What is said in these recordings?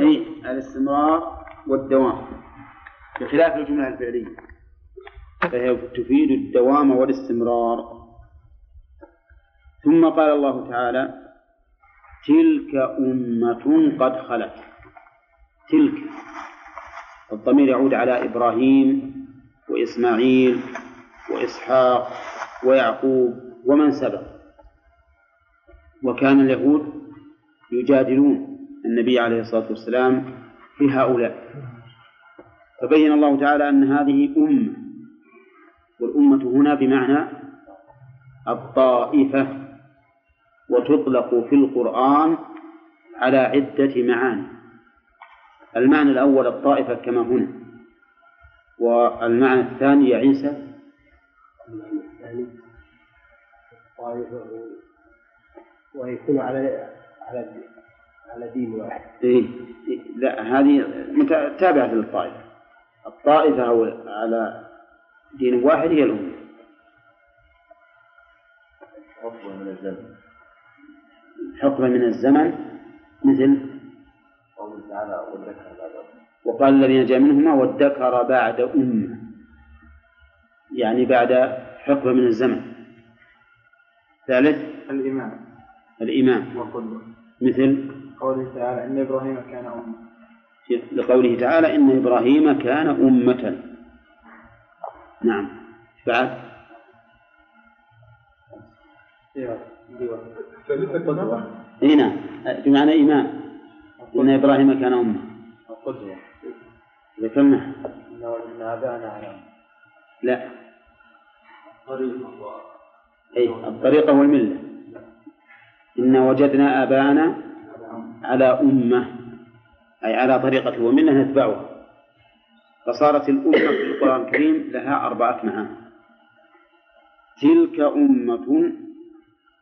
أي الاستمرار والدوام بخلاف الجملة الفعلية. فهي تفيد الدوام والاستمرار. ثم قال الله تعالى تلك أمة قد خلت. تلك. الضمير يعود على إبراهيم وإسماعيل وإسحاق ويعقوب ومن سبق. وكان اليهود يجادلون النبي عليه الصلاة والسلام في هؤلاء. فبين الله تعالى أن هذه أمة والأمة هنا بمعنى الطائفة وتطلق في القرآن على عدة معاني. المعنى الأول الطائفة كما هنا والمعنى الثاني يا عيسى. الثاني الطائفة ويكون على على على دين واحد. إيه لا هذه تابعة للطائفة. الطائفة على دين واحد هي الأمة. حقبة من الزمن. حقبة من الزمن مثل قوله تعالى والذكر بعد وقال الذين جاء منهما والذكر بعد أمة يعني بعد حقبة من الزمن ثالث الإمام الإمام والقدوة مثل قوله تعالى إن إبراهيم كان أمة. لقوله تعالى إن إبراهيم كان أمة. نعم. بعد. اي نعم. بمعنى إمام. إن إبراهيم كان أمة. القدوة ذكرنا. إن آباءنا على لا. طريقة أي الطريقة والملة إنا وجدنا آباءنا على أمة أي على طريقة وملة نتبعها فصارت الأمة في القرآن الكريم لها أربعة معاني تلك أمة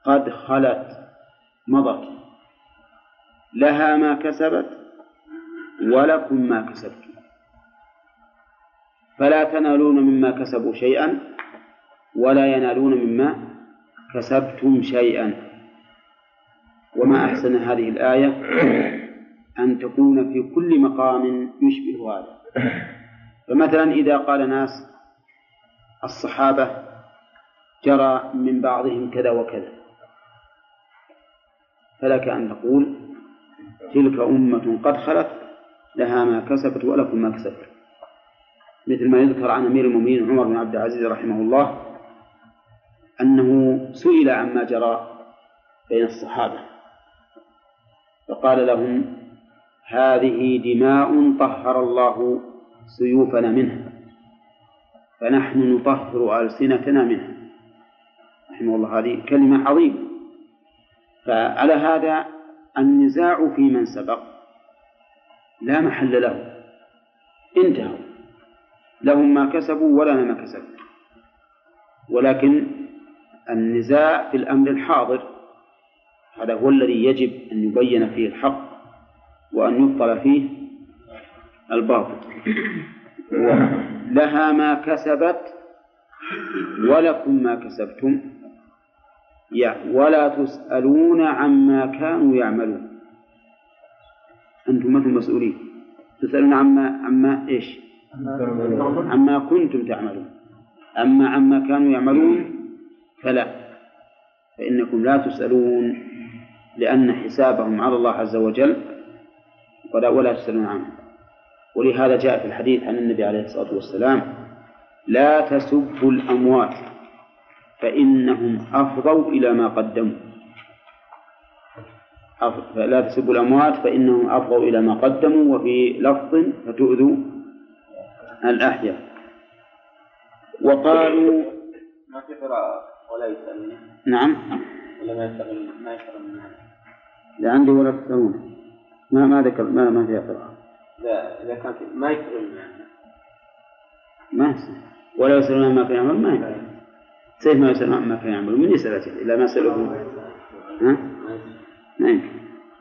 قد خلت مضت. لها ما كسبت ولكم ما كسبتم. فلا تنالون مما كسبوا شيئا ولا ينالون مما كسبتم شيئا. وما أحسن هذه الآية أن تكون في كل مقام يشبه هذا. فمثلا إذا قال ناس الصحابة جرى من بعضهم كذا وكذا فلك أن تقول تلك أمة قد خلت لها ما كسبت ولكم ما كسبت. مثل ما يذكر عن أمير المؤمنين عمر بن عبد العزيز رحمه الله أنه سئل عما جرى بين الصحابة. فقال لهم هذه دماء طهر الله سيوفنا منها فنحن نطهر ألسنتنا منها. رحمه الله هذه كلمة عظيمة. فعلى هذا النزاع في من سبق لا محل له انتهوا. لهم ما كسبوا ولنا ما كسبوا. ولكن النزاع في الأمر الحاضر هذا هو الذي يجب أن يبين فيه الحق وأن يبطل فيه الباطل. لها ما كسبت ولكم ما كسبتم. ولا تسألون عما كانوا يعملون. أنتم مثل مسؤولين؟ تسألون عما عما إيش؟ عما كنتم تعملون. أما عما كانوا يعملون فلا. فإنكم لا تسألون. لأن حسابهم على الله عز وجل ولا ولا تسألون عنه. ولهذا جاء في الحديث عن النبي عليه الصلاة والسلام لا تسبوا الأموات فإنهم أفضوا إلى ما قدموا. لا تسبوا الأموات فإنهم أفضوا إلى ما قدموا وفي لفظ فتؤذوا الأحياء. وقالوا ما في قراءة ولا يسألون. نعم. ولا ما يسألون ما يسألون لا عندي ولا تسألون ما ما ذكر ما ما فيها قراءة. لا إذا كان ما يسألون ما يصير. ولا يسألون ما كان يعمل ما ينفع سيف ما يسألون ما كان يعمل من يسأل إلا ما سألوه ها؟ ما ينفع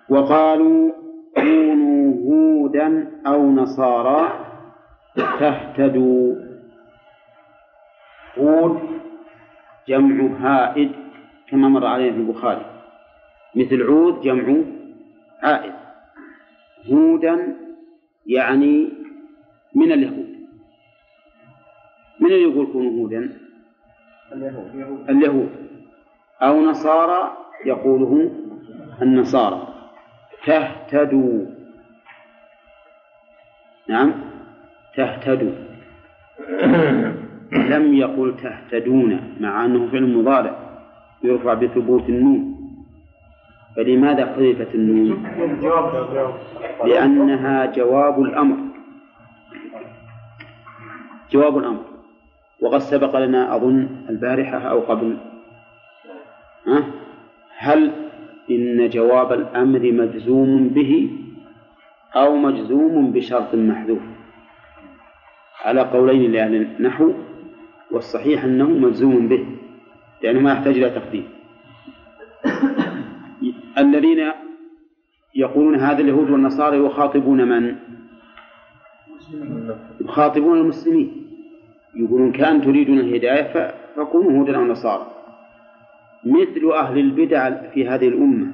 وقالوا كونوا هودا أو نصارى تهتدوا. هود جمع هائد كما مر علينا في البخاري. مثل عود جمع عائد. هودا يعني من اليهود. من اللي يقول كونوا هودا؟ اليهود. اليهود. أو نصارى يقوله النصارى. تهتدوا. نعم. تهتدوا. لم يقل تهتدون مع أنه فعل مضارع. يرفع بثبوت النون. فلماذا حذفت النون؟ لأنها جواب الأمر. جواب الأمر. وقد سبق لنا أظن البارحة أو قبل. ها؟ هل إن جواب الأمر مجزوم به أو مجزوم بشرط محذوف؟ على قولين لأهل النحو والصحيح أنه مجزوم به لأنه ما يحتاج إلى تقديم. الذين يقولون هذا اليهود والنصارى يخاطبون من؟ يخاطبون المسلمين. يقولون كان تريدون الهداية فكونوا هودا أو نصارى مثل أهل البدع في هذه الأمة.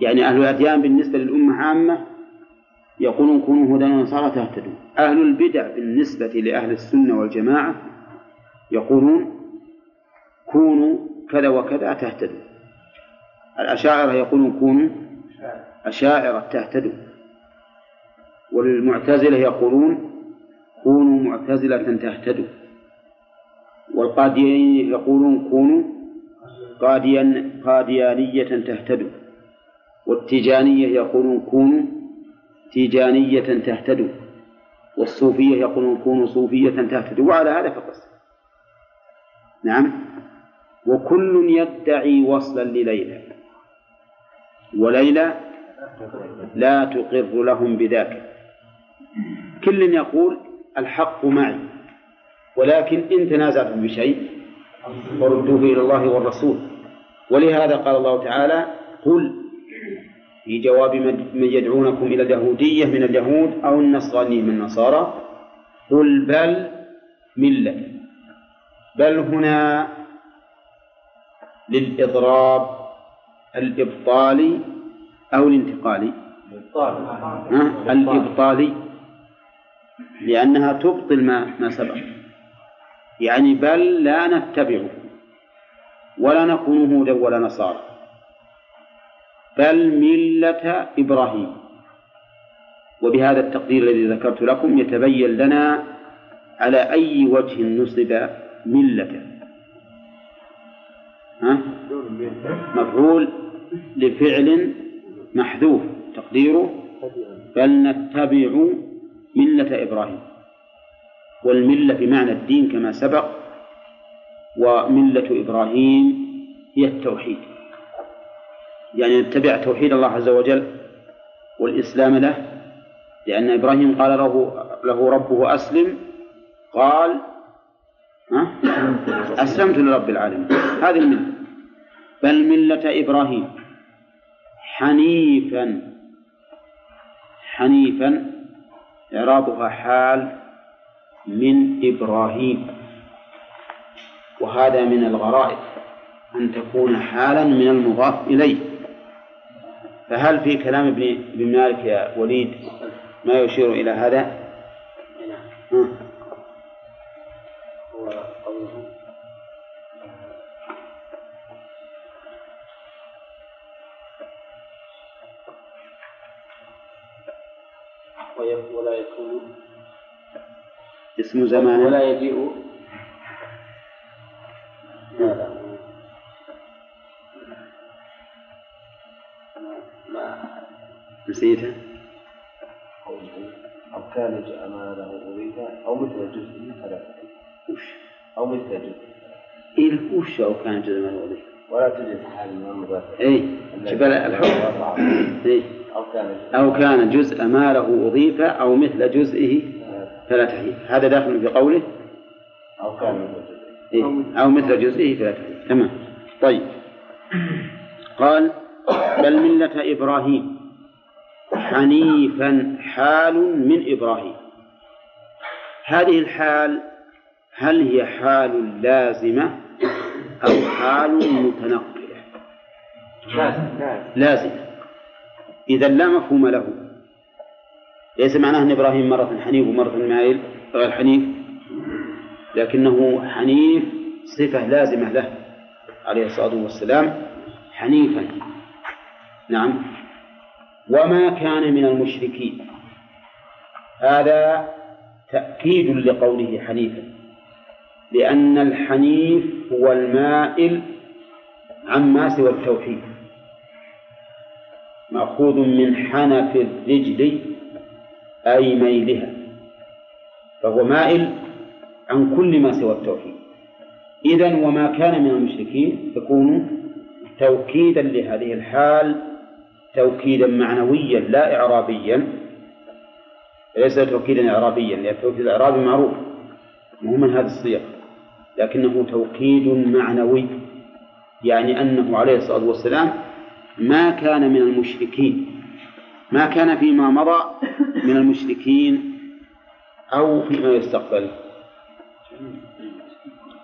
يعني أهل الأديان بالنسبة للأمة عامة يقولون كونوا هدى ونصارى تهتدوا أهل البدع بالنسبة لأهل السنة والجماعة يقولون كونوا كذا وكذا تهتدوا الأشاعرة يقولون كونوا أشاعرة. تهتدوا. وللمعتزلة يقولون كونوا معتزلة تهتدوا. والقاديين يقولون كونوا قاديا قاديانية تهتدوا. والتيجانية يقولون كونوا تيجانية تهتدوا. والصوفية يقولون كونوا صوفية تهتدوا. وعلى هذا فقس نعم. وكل يدعي وصلا لليلى وليلى لا تقر لهم بذاك. كل يقول الحق معي ولكن إن تنازعتم بشيء فردوه إلى الله والرسول. ولهذا قال الله تعالى قل في جواب من يدعونكم إلى اليهودية من اليهود أو النصرانية من النصارى قل بل ملة. بل هنا للإضراب الإبطالي أو الانتقالي الإبطالي لأنها تبطل ما ما سبق. يعني بل لا نتبعه ولا نكون هودا ولا نصارى. بل ملة إبراهيم. وبهذا التقدير الذي ذكرت لكم يتبين لنا على أي وجه نصب ملة. ها؟ مفعول. لفعل محذوف تقديره بل نتبع ملة إبراهيم. والملة بمعنى الدين كما سبق وملة إبراهيم هي التوحيد. يعني نتبع توحيد الله عز وجل والإسلام له لأن إبراهيم قال له له ربه أسلم قال ها؟ أسلمت لرب العالمين. هذه الملة. بل ملة إبراهيم. حنيفا. حنيفا إعرابها حال من إبراهيم. وهذا من الغرائب أن تكون حالا من المضاف إليه. فهل في كلام ابن ابن مالك يا وليد ما يشير إلى هذا؟ اسم زمان. ولا يجيء. ما نسيته؟ أو كان أمانه أريد. أو مثل جزء فلا وش؟ أو مثل جزء. إيه وش أو كان جزء من الوظيفة ولا توجد حال من المضافة إيه. شبه الحكم إيه. أو كان أو كان جزء ماله أضيف أو مثل جزئه. فلا تحريف هذا داخل في قوله أو كان إيه؟ أو مثل جزئه فلا تحريف تمام. طيب. قال بل ملة إبراهيم. حنيفا حال من إبراهيم. هذه الحال هل هي حال لازمة أو حال متنقلة؟ لازم لازم. لازمة إذا لا مفهوم له. ليس معناه أن إبراهيم مرة حنيف ومرة مائل غير حنيف. لكنه حنيف صفة لازمة له عليه الصلاة والسلام. حنيفا. نعم. وما كان من المشركين. هذا تأكيد لقوله حنيفا. لأن الحنيف هو المائل عما سوى التوحيد. مأخوذ من حنف الرجل أي ميلها. فهو مائل عن كل ما سوى التوحيد. إذا وما كان من المشركين يكون توكيدا لهذه الحال توكيدا معنويا لا إعرابيا. ليس توكيدا إعرابيا لأن التوكيد الإعرابي معروف مو من هذا السياق لكنه توكيد معنوي يعني أنه عليه الصلاة والسلام ما كان من المشركين. ما كان فيما مضى من المشركين أو فيما يستقبل.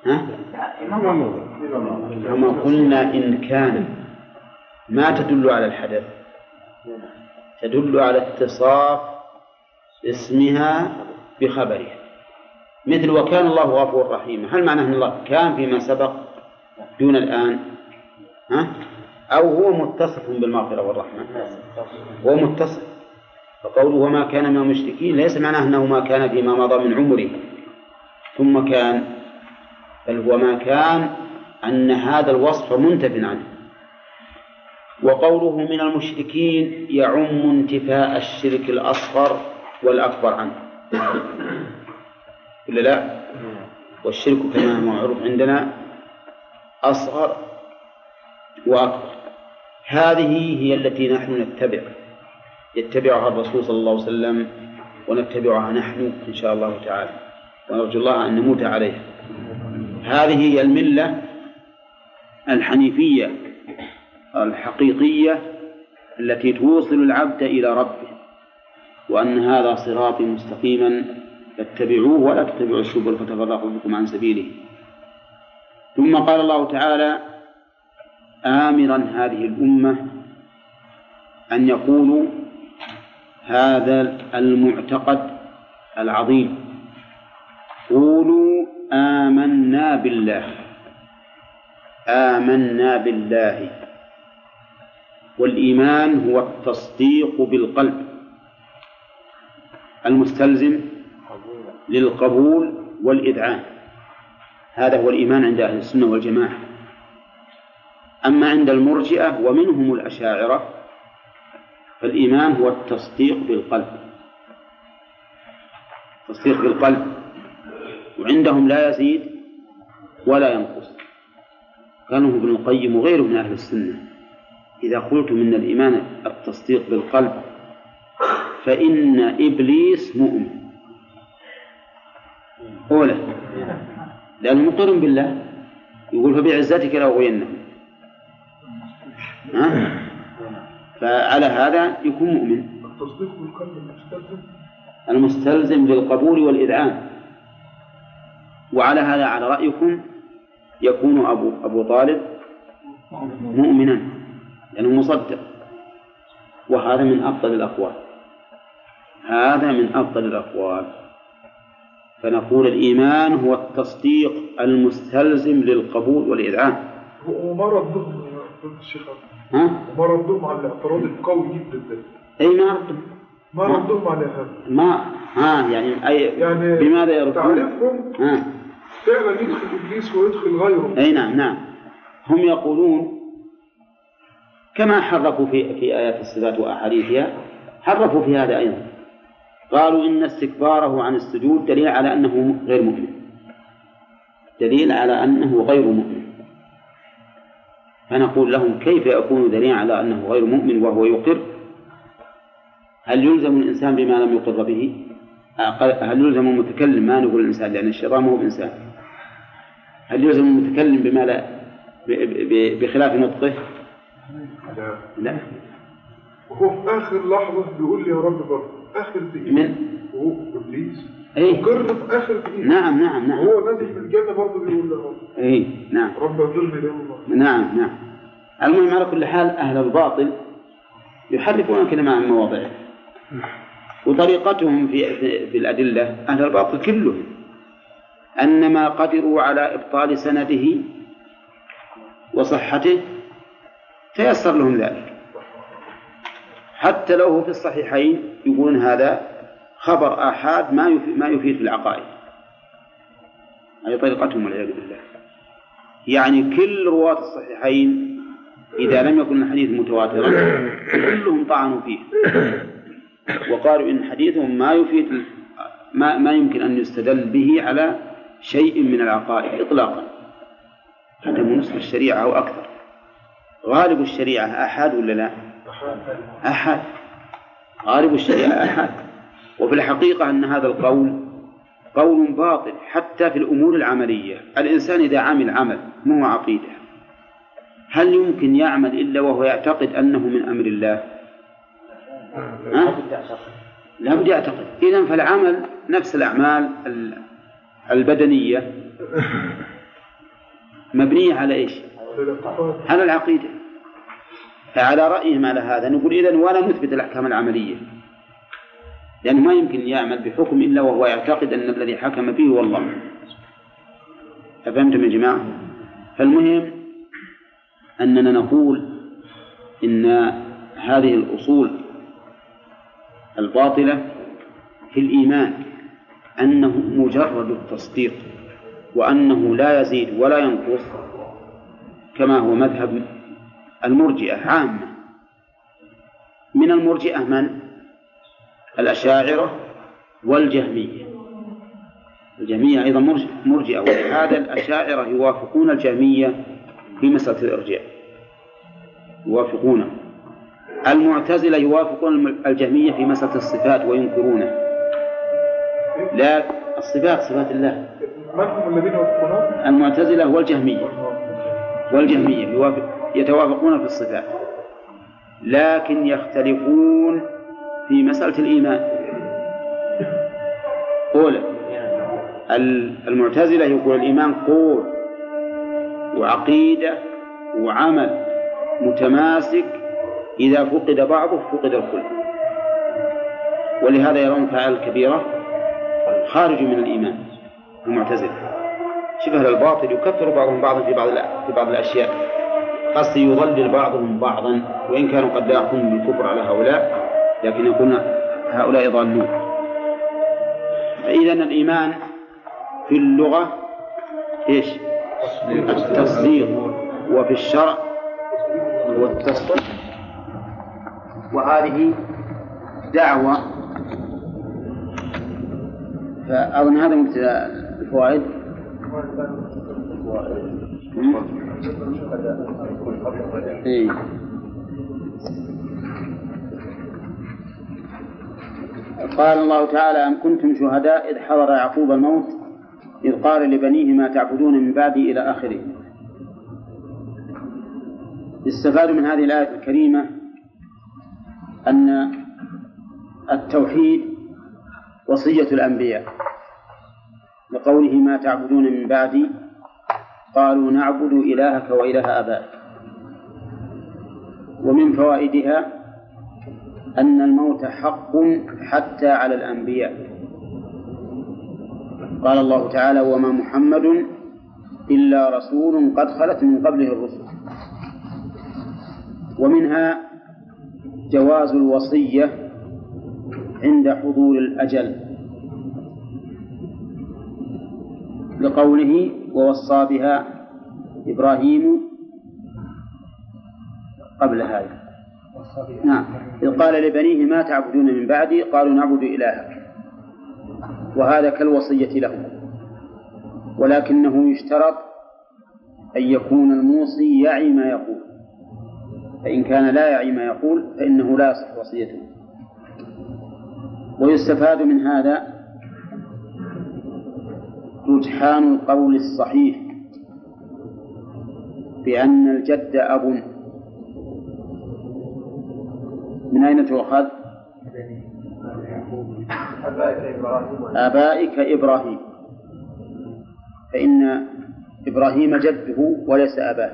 ها؟ كما قلنا إن كان. ما تدل على الحدث؟ تدل على اتصاف اسمها بخبرها. مثل وكان الله غفور رحيما هل معناه أن الله كان فيما سبق دون الآن؟ ها؟ أو هو متصف بالمغفرة والرحمة. هو متصف. فقوله وما كان من المشركين ليس معناه أنه ما كان فيما مضى من عمره. ثم كان بل هو ما كان أن هذا الوصف منتف عنه. وقوله من المشركين يعم انتفاء الشرك الأصغر والأكبر عنه. ولا لا؟ والشرك كما هو معروف عندنا أصغر وأكبر. هذه هي التي نحن نتبع. يتبعها الرسول صلى الله عليه وسلم ونتبعها نحن إن شاء الله تعالى. ونرجو الله أن نموت عليها. هذه هي الملة الحنيفية الحقيقية التي توصل العبد إلى ربه. وأن هذا صراطي مستقيما فاتبعوه ولا تتبعوا السبل فتفرق بكم عن سبيله. ثم قال الله تعالى آمرا هذه الأمة أن يقولوا هذا المعتقد العظيم. قولوا آمنا بالله. آمنا بالله. والإيمان هو التصديق بالقلب. المستلزم للقبول والإذعان. هذا هو الإيمان عند أهل السنة والجماعة. أما عند المرجئة ومنهم الأشاعرة فالإيمان هو التصديق بالقلب. تصديق بالقلب. وعندهم لا يزيد ولا ينقص. كانوا ابن القيم وغيره من أهل السنة. إذا قلت من الإيمان التصديق بالقلب فإن إبليس مؤمن. أولى لأنه مقر بالله. يقول فبعزتك لأغوينهم ها؟ فعلى هذا يكون مؤمن. التصديق بالقلب المستلزم؟ المستلزم للقبول والإذعان. وعلى هذا على رأيكم يكون أبو أبو طالب مؤمنا لأنه يعني مصدق. وهذا من أفضل الأقوال. هذا من أفضل الأقوال. فنقول الإيمان هو التصديق المستلزم للقبول والإذعان. وما الشيخ ها؟ وما ردهم على الاعتراض القوي جدا ده أي ما ردهم ما ردهم على هذا ما ها يعني أي يعني بماذا يردون؟ تعرفهم ها. فعلا يدخل إبليس ويدخل غيره أي نعم نعم. هم يقولون كما حرفوا في في آيات الصفات وأحاديثها حرفوا في هذا أيضا. قالوا إن استكباره عن السجود دليل على أنه غير مؤمن. دليل على أنه غير مؤمن. فنقول لهم كيف يكون دليلا على أنه غير مؤمن وهو يقر؟ هل يلزم الإنسان بما لم يقر به؟ هل يلزم المتكلم ما نقول الإنسان لأن الشيطان هو بإنسان. هل يلزم المتكلم بما لا بخلاف نطقه؟ لا لا. وهو في آخر لحظة بيقول لي يا رب برضه آخر دقيقة. أي مقر في آخر دقيقة. نعم نعم نعم. وهو نازل من الجنة برضه بيقول له. أي نعم. رب لهم الله نعم نعم. المهم على كل حال أهل الباطل يحرفون الكلمة عن مواضعه. وطريقتهم في في الأدلة أهل الباطل كلهم أن ما قدروا على إبطال سنده وصحته تيسر لهم ذلك. حتى لو هو في الصحيحين يقولون هذا خبر آحاد ما ما يفيد في العقائد. هذه طريقتهم والعياذ بالله. يعني كل رواة الصحيحين إذا لم يكن الحديث متواترا كلهم طعنوا فيه. وقالوا إن حديثهم ما يفيد ما, ما يمكن أن يستدل به على شيء من العقائد إطلاقا. هذا من نصف الشريعة أو أكثر. غالب الشريعة أحد ولا لا؟ أحد غالب الشريعة أحد وفي الحقيقة أن هذا القول قول باطل حتى في الأمور العملية. الإنسان إذا عمل عمل مو عقيدة. هل يمكن يعمل إلا وهو يعتقد أنه من أمر الله؟ لا بد يعتقد إذا فالعمل نفس الأعمال البدنية. مبنية على إيش؟ على العقيدة. فعلى رأيهم على هذا. نقول إذا ولا نثبت الأحكام العملية. لأنه ما يمكن يعمل بحكم إلا وهو يعتقد أن الذي حكم به هو الله أفهمتم يا جماعة؟ فالمهم أننا نقول إن هذه الأصول الباطلة في الإيمان أنه مجرد التصديق وأنه لا يزيد ولا ينقص كما هو مذهب المرجئة عامة من المرجئة من؟ الأشاعرة والجهمية. الجهمية أيضا مرجئة. ولهذا الأشاعرة يوافقون الجهمية في مسألة الإرجاء. يوافقونه المعتزلة يوافقون الجهمية في مسألة الصفات وينكرونه. لا الصفات صفات الله. من هم الذين يوافقون؟ المعتزلة والجهمية. والجهمية يوافق يتوافقون في الصفات. لكن يختلفون في مسألة الإيمان. أولا المعتزلة يقول الإيمان قول وعقيدة وعمل متماسك. إذا فقد بعضه فقد الكل. ولهذا يرون فعل الكبيرة خارج من الإيمان المعتزلة. شبه الباطل يكفر بعضهم بعضا في بعض في بعض الأشياء. قصد يضلل بعضهم بعضا وإن كانوا قد لا يقومون بالكفر على هؤلاء. لكن يقولون هؤلاء ضالون. فإذا الإيمان في اللغة إيش؟ التصديق. وفي الشرع هو التصديق وهذه دعوة. فأظن هذا مبتدأ الفوائد. إيه. قال الله تعالى أم كنتم شهداء إذ حضر يعقوب الموت إذ قال لبنيه ما تعبدون من بعدي إلى آخره. استفاد من هذه الآية الكريمة أن التوحيد وصية الأنبياء لقوله ما تعبدون من بعدي قالوا نعبد إلهك وإله آبائك ومن فوائدها أن الموت حق حتى على الأنبياء. قال الله تعالى وما محمد إلا رسول قد خلت من قبله الرسل. ومنها جواز الوصية عند حضور الأجل لقوله ووصى بها إبراهيم قبل هذا. نعم. إذ قال لبنيه ما تعبدون من بعدي؟ قالوا نعبد إلهك. وهذا كالوصية له. ولكنه يشترط أن يكون الموصي يعي ما يقول. فإن كان لا يعي ما يقول فإنه لا يصح وصيته. ويستفاد من هذا رجحان القول الصحيح بأن الجد أب. من أين تؤخذ؟ آبائك إبراهيم فإن إبراهيم جده وليس أباه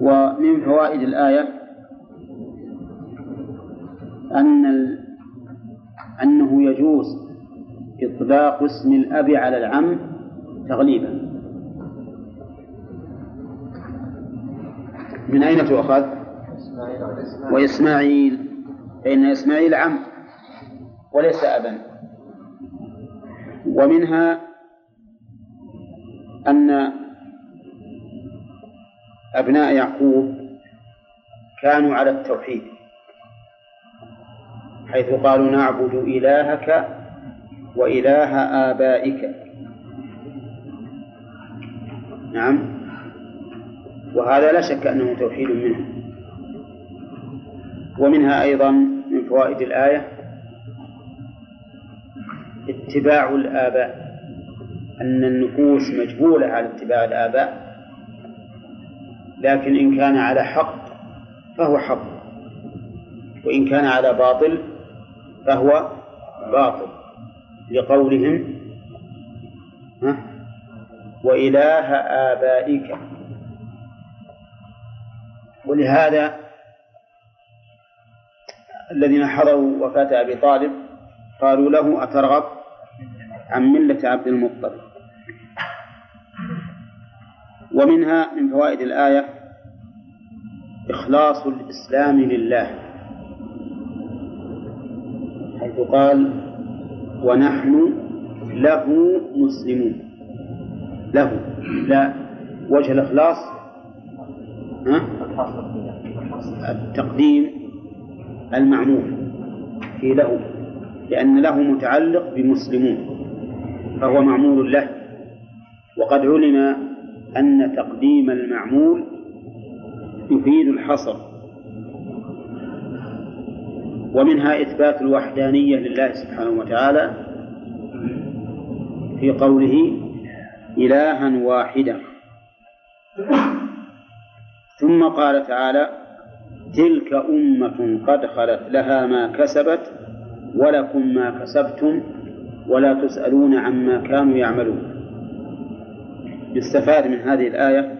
ومن فوائد الآية أن ال... أنه يجوز إطلاق اسم الأب على العم تغليبا من أين تؤخذ؟ وإسماعيل. فإن إسماعيل عم وليس أبا. ومنها أن أبناء يعقوب كانوا على التوحيد حيث قالوا نعبد إلهك وإله آبائك. نعم. وهذا لا شك أنه توحيد منه. ومنها أيضا من فوائد الآية اتباع الآباء أن النفوس مجبولة على اتباع الآباء لكن إن كان على حق فهو حق وإن كان على باطل فهو باطل لقولهم وإله آبائك. ولهذا الذين حضروا وفاة أبي طالب قالوا له أترغب عن ملة عبد المطلب. ومنها من فوائد الآية إخلاص الإسلام لله. حيث قال ونحن له مسلمون. له لا وجه الإخلاص؟ التقديم. المعمول في له لأن له متعلق بمسلمون فهو معمول له. وقد علم أن تقديم المعمول يفيد الحصر. ومنها إثبات الوحدانية لله سبحانه وتعالى في قوله إلها واحدا. ثم قال تعالى تلك أمة قد خلت لها ما كسبت ولكم ما كسبتم ولا تسألون عما كانوا يعملون. يستفاد من هذه الآية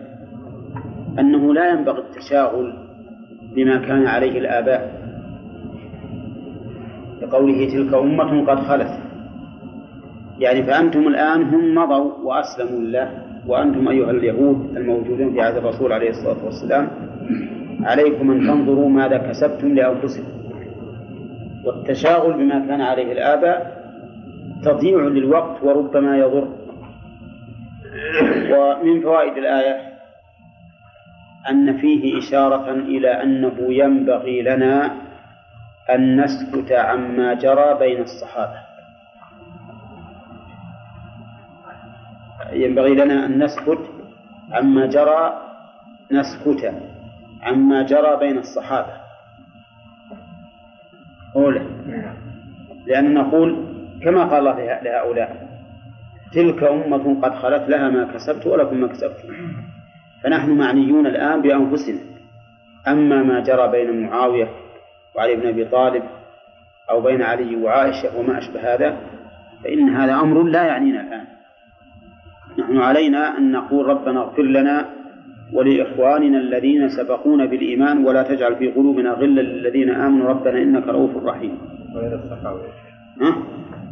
أنه لا ينبغي التشاغل بما كان عليه الآباء لقوله تلك أمة قد خلت. يعني فأنتم الآن هم مضوا وأسلموا لله وأنتم أيها اليهود الموجودون في عهد الرسول عليه الصلاة والسلام عليكم أن تنظروا ماذا كسبتم لأنفسكم. والتشاغل بما كان عليه الآباء تضييع للوقت وربما يضر. ومن فوائد الآية أن فيه إشارة إلى أنه ينبغي لنا أن نسكت عما جرى بين الصحابة. ينبغي لنا أن نسكت عما جرى نسكت. عما جرى بين الصحابة. أولى لأن نقول كما قال الله لهؤلاء تلك أمة قد خلت لها ما كسبت ولكم ما كسبتم. فنحن معنيون الآن بأنفسنا. أما ما جرى بين معاوية وعلي بن أبي طالب أو بين علي وعائشة وما أشبه هذا فإن هذا أمر لا يعنينا الآن. نحن علينا أن نقول ربنا اغفر لنا ولإخواننا الذين سبقونا بالإيمان ولا تجعل في قلوبنا غلا للذين آمنوا. ربنا إنك رؤوف رحيم. غير الصحابة. ها؟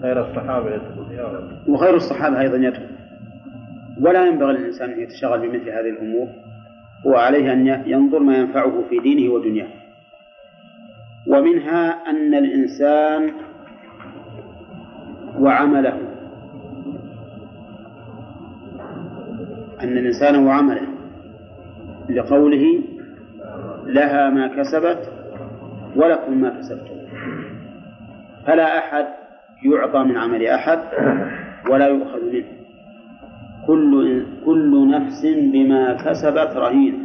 غير الصحابة يدخل؟ وغير الصحابة أيضا يدخل. ولا ينبغي للإنسان أن يتشغل بمثل هذه الأمور. هو عليه أن ينظر ما ينفعه في دينه ودنياه. ومنها أن الإنسان وعمله. أن الإنسان وعمله. لقوله لها ما كسبت ولكم ما كسبتم. فلا أحد يعطى من عمل أحد ولا يؤخذ منه. كل كل نفس بما كسبت رهينة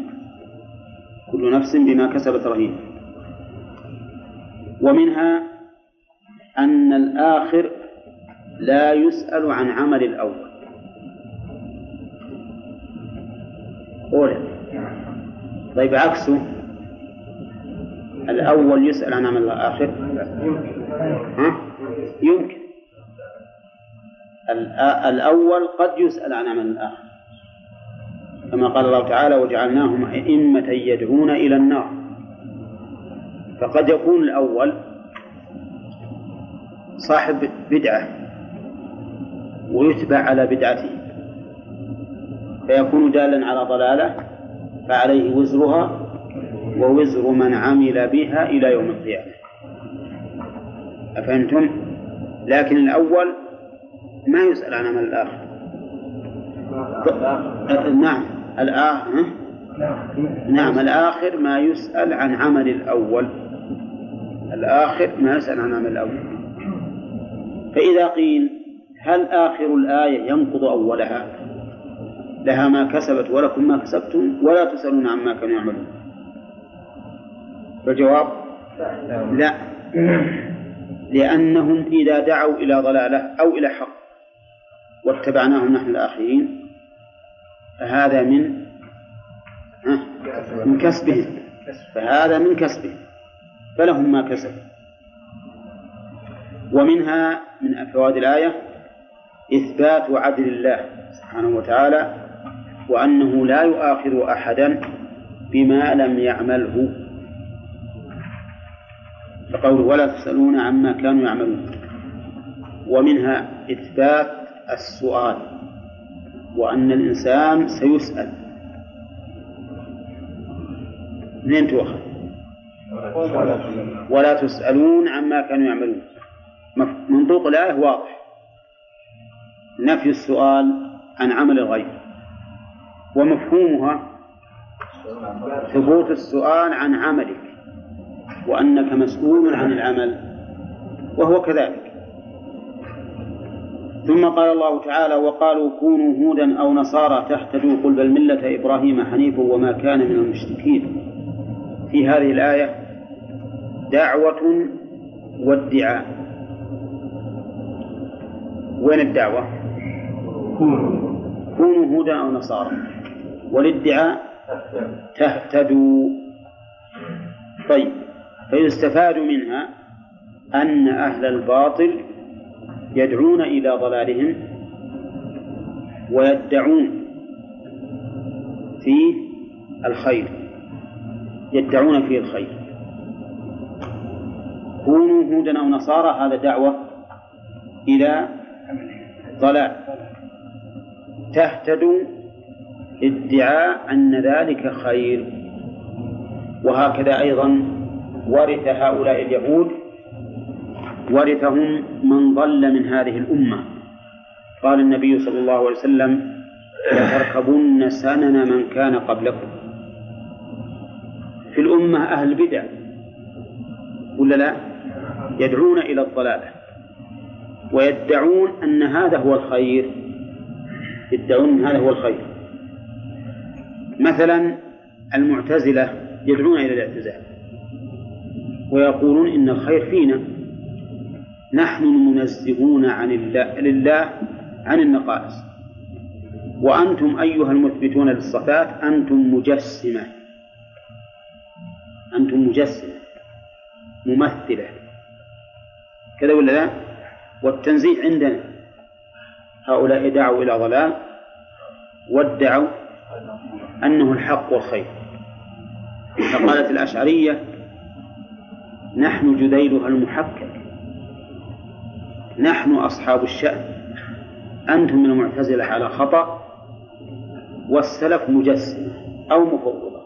كل نفس بما كسبت رهينة ومنها أن الآخر لا يسأل عن عمل الأول. أولى طيب عكسه. الأول يسأل عن عمل الآخر. ها؟ يمكن. الأول قد يسأل عن عمل الآخر. كما قال الله تعالى وجعلناهم أئمة يدعون إلى النار. فقد يكون الأول صاحب بدعة ويتبع على بدعته فيكون دالا على ضلالة فعليه وزرها ووزر من عمل بها إلى يوم القيامة. أفهمتم؟ لكن الأول ما يسأل عن عمل الآخر. نعم الآخر نعم الآخر ما يسأل عن عمل الأول. الآخر ما يسأل عن عمل الأول. فإذا قيل هل آخر الآية ينقض أولها؟ لها ما كسبت ولكم ما كسبتم ولا تسألون عما كانوا يعملون. فالجواب لا. لأنهم إذا دعوا إلى ضلالة أو إلى حق واتبعناهم نحن الآخرين فهذا من من كسبهم. فهذا من كسبهم. فلهم ما كسبوا ومنها من فوائد الآية إثبات عدل الله سبحانه وتعالى وأنه لا يؤاخذ أحدا بما لم يعمله. فقوله ولا تسألون عما كانوا يعملون. ومنها إثبات السؤال وأن الإنسان سيسأل. منين تؤخذ؟ ولا تسألون عما كانوا يعملون. منطوق الآية واضح. نفي السؤال عن عمل الغير ومفهومها ثبوت السؤال عن عملك وأنك مسؤول عن العمل وهو كذلك. ثم قال الله تعالى وقالوا كونوا هودا أو نصارى تهتدوا قل بل ملة إبراهيم حنيفا وما كان من المشركين. في هذه الآية دعوة وادعاء. وين الدعوة؟ كونوا هودا أو نصارى. والادعاء تهتدوا طيب فيستفاد منها أن أهل الباطل يدعون إلى ضلالهم ويدعون فيه الخير يدعون فيه الخير. كونوا هودا أو نصارى هذا دعوة إلى ضلال. تهتدوا ادعاء أن ذلك خير. وهكذا أيضا ورث هؤلاء اليهود ورثهم من ضل من هذه الأمة. قال النبي صلى الله عليه وسلم لتركبن سنن من كان قبلكم. في الأمة أهل بدع ولا لا؟ يدعون إلى الضلالة ويدعون أن هذا هو الخير. يدعون أن هذا هو الخير. مثلا المعتزلة يدعون إلى الاعتزال ويقولون إن الخير فينا. نحن المنزهون عن الله لله عن النقائص. وأنتم أيها المثبتون للصفات أنتم مجسمة. أنتم مجسمة ممثلة. كذا ولا لا؟ والتنزيه عندنا. هؤلاء دعوا إلى ضلال وادعوا أنه الحق والخير. فقالت الأشعرية نحن جديلها المحكم نحن أصحاب الشأن. أنتم من المعتزلة على خطأ والسلف مجسمة أو مفوضة.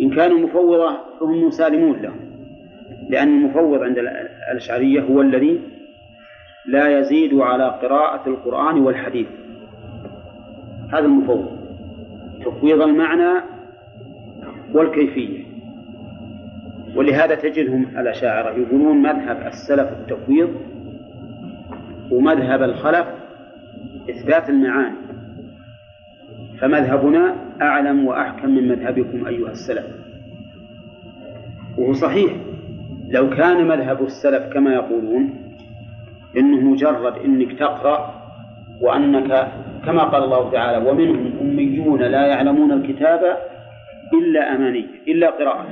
إن كانوا مفوضة فهم مسالمون لهم لأن المفوض عند الأشعرية هو الذي لا يزيد على قراءة القرآن والحديث. هذا المفوض. تفويض المعنى والكيفية. ولهذا تجدهم الأشاعرة يقولون مذهب السلف التفويض ومذهب الخلف إثبات المعاني. فمذهبنا أعلم وأحكم من مذهبكم أيها السلف. وهو صحيح لو كان مذهب السلف كما يقولون إنه مجرد إنك تقرأ وأنك كما قال الله تعالى ومنهم أميون لا يعلمون الكتاب إلا أماني إلا قراءة.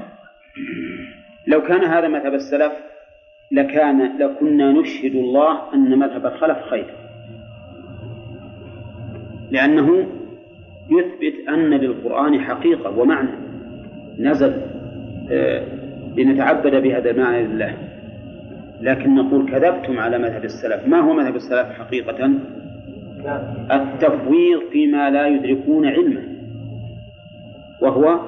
لو كان هذا مذهب السلف لكان لكنا نشهد الله أن مذهب الخلف خير. لأنه يثبت أن للقرآن حقيقة ومعنى. نزل آه، لنتعبد بهذا المعنى لله لكن نقول كذبتم على مذهب السلف. ما هو مذهب السلف حقيقة؟ التفويض فيما لا يدركون علمه وهو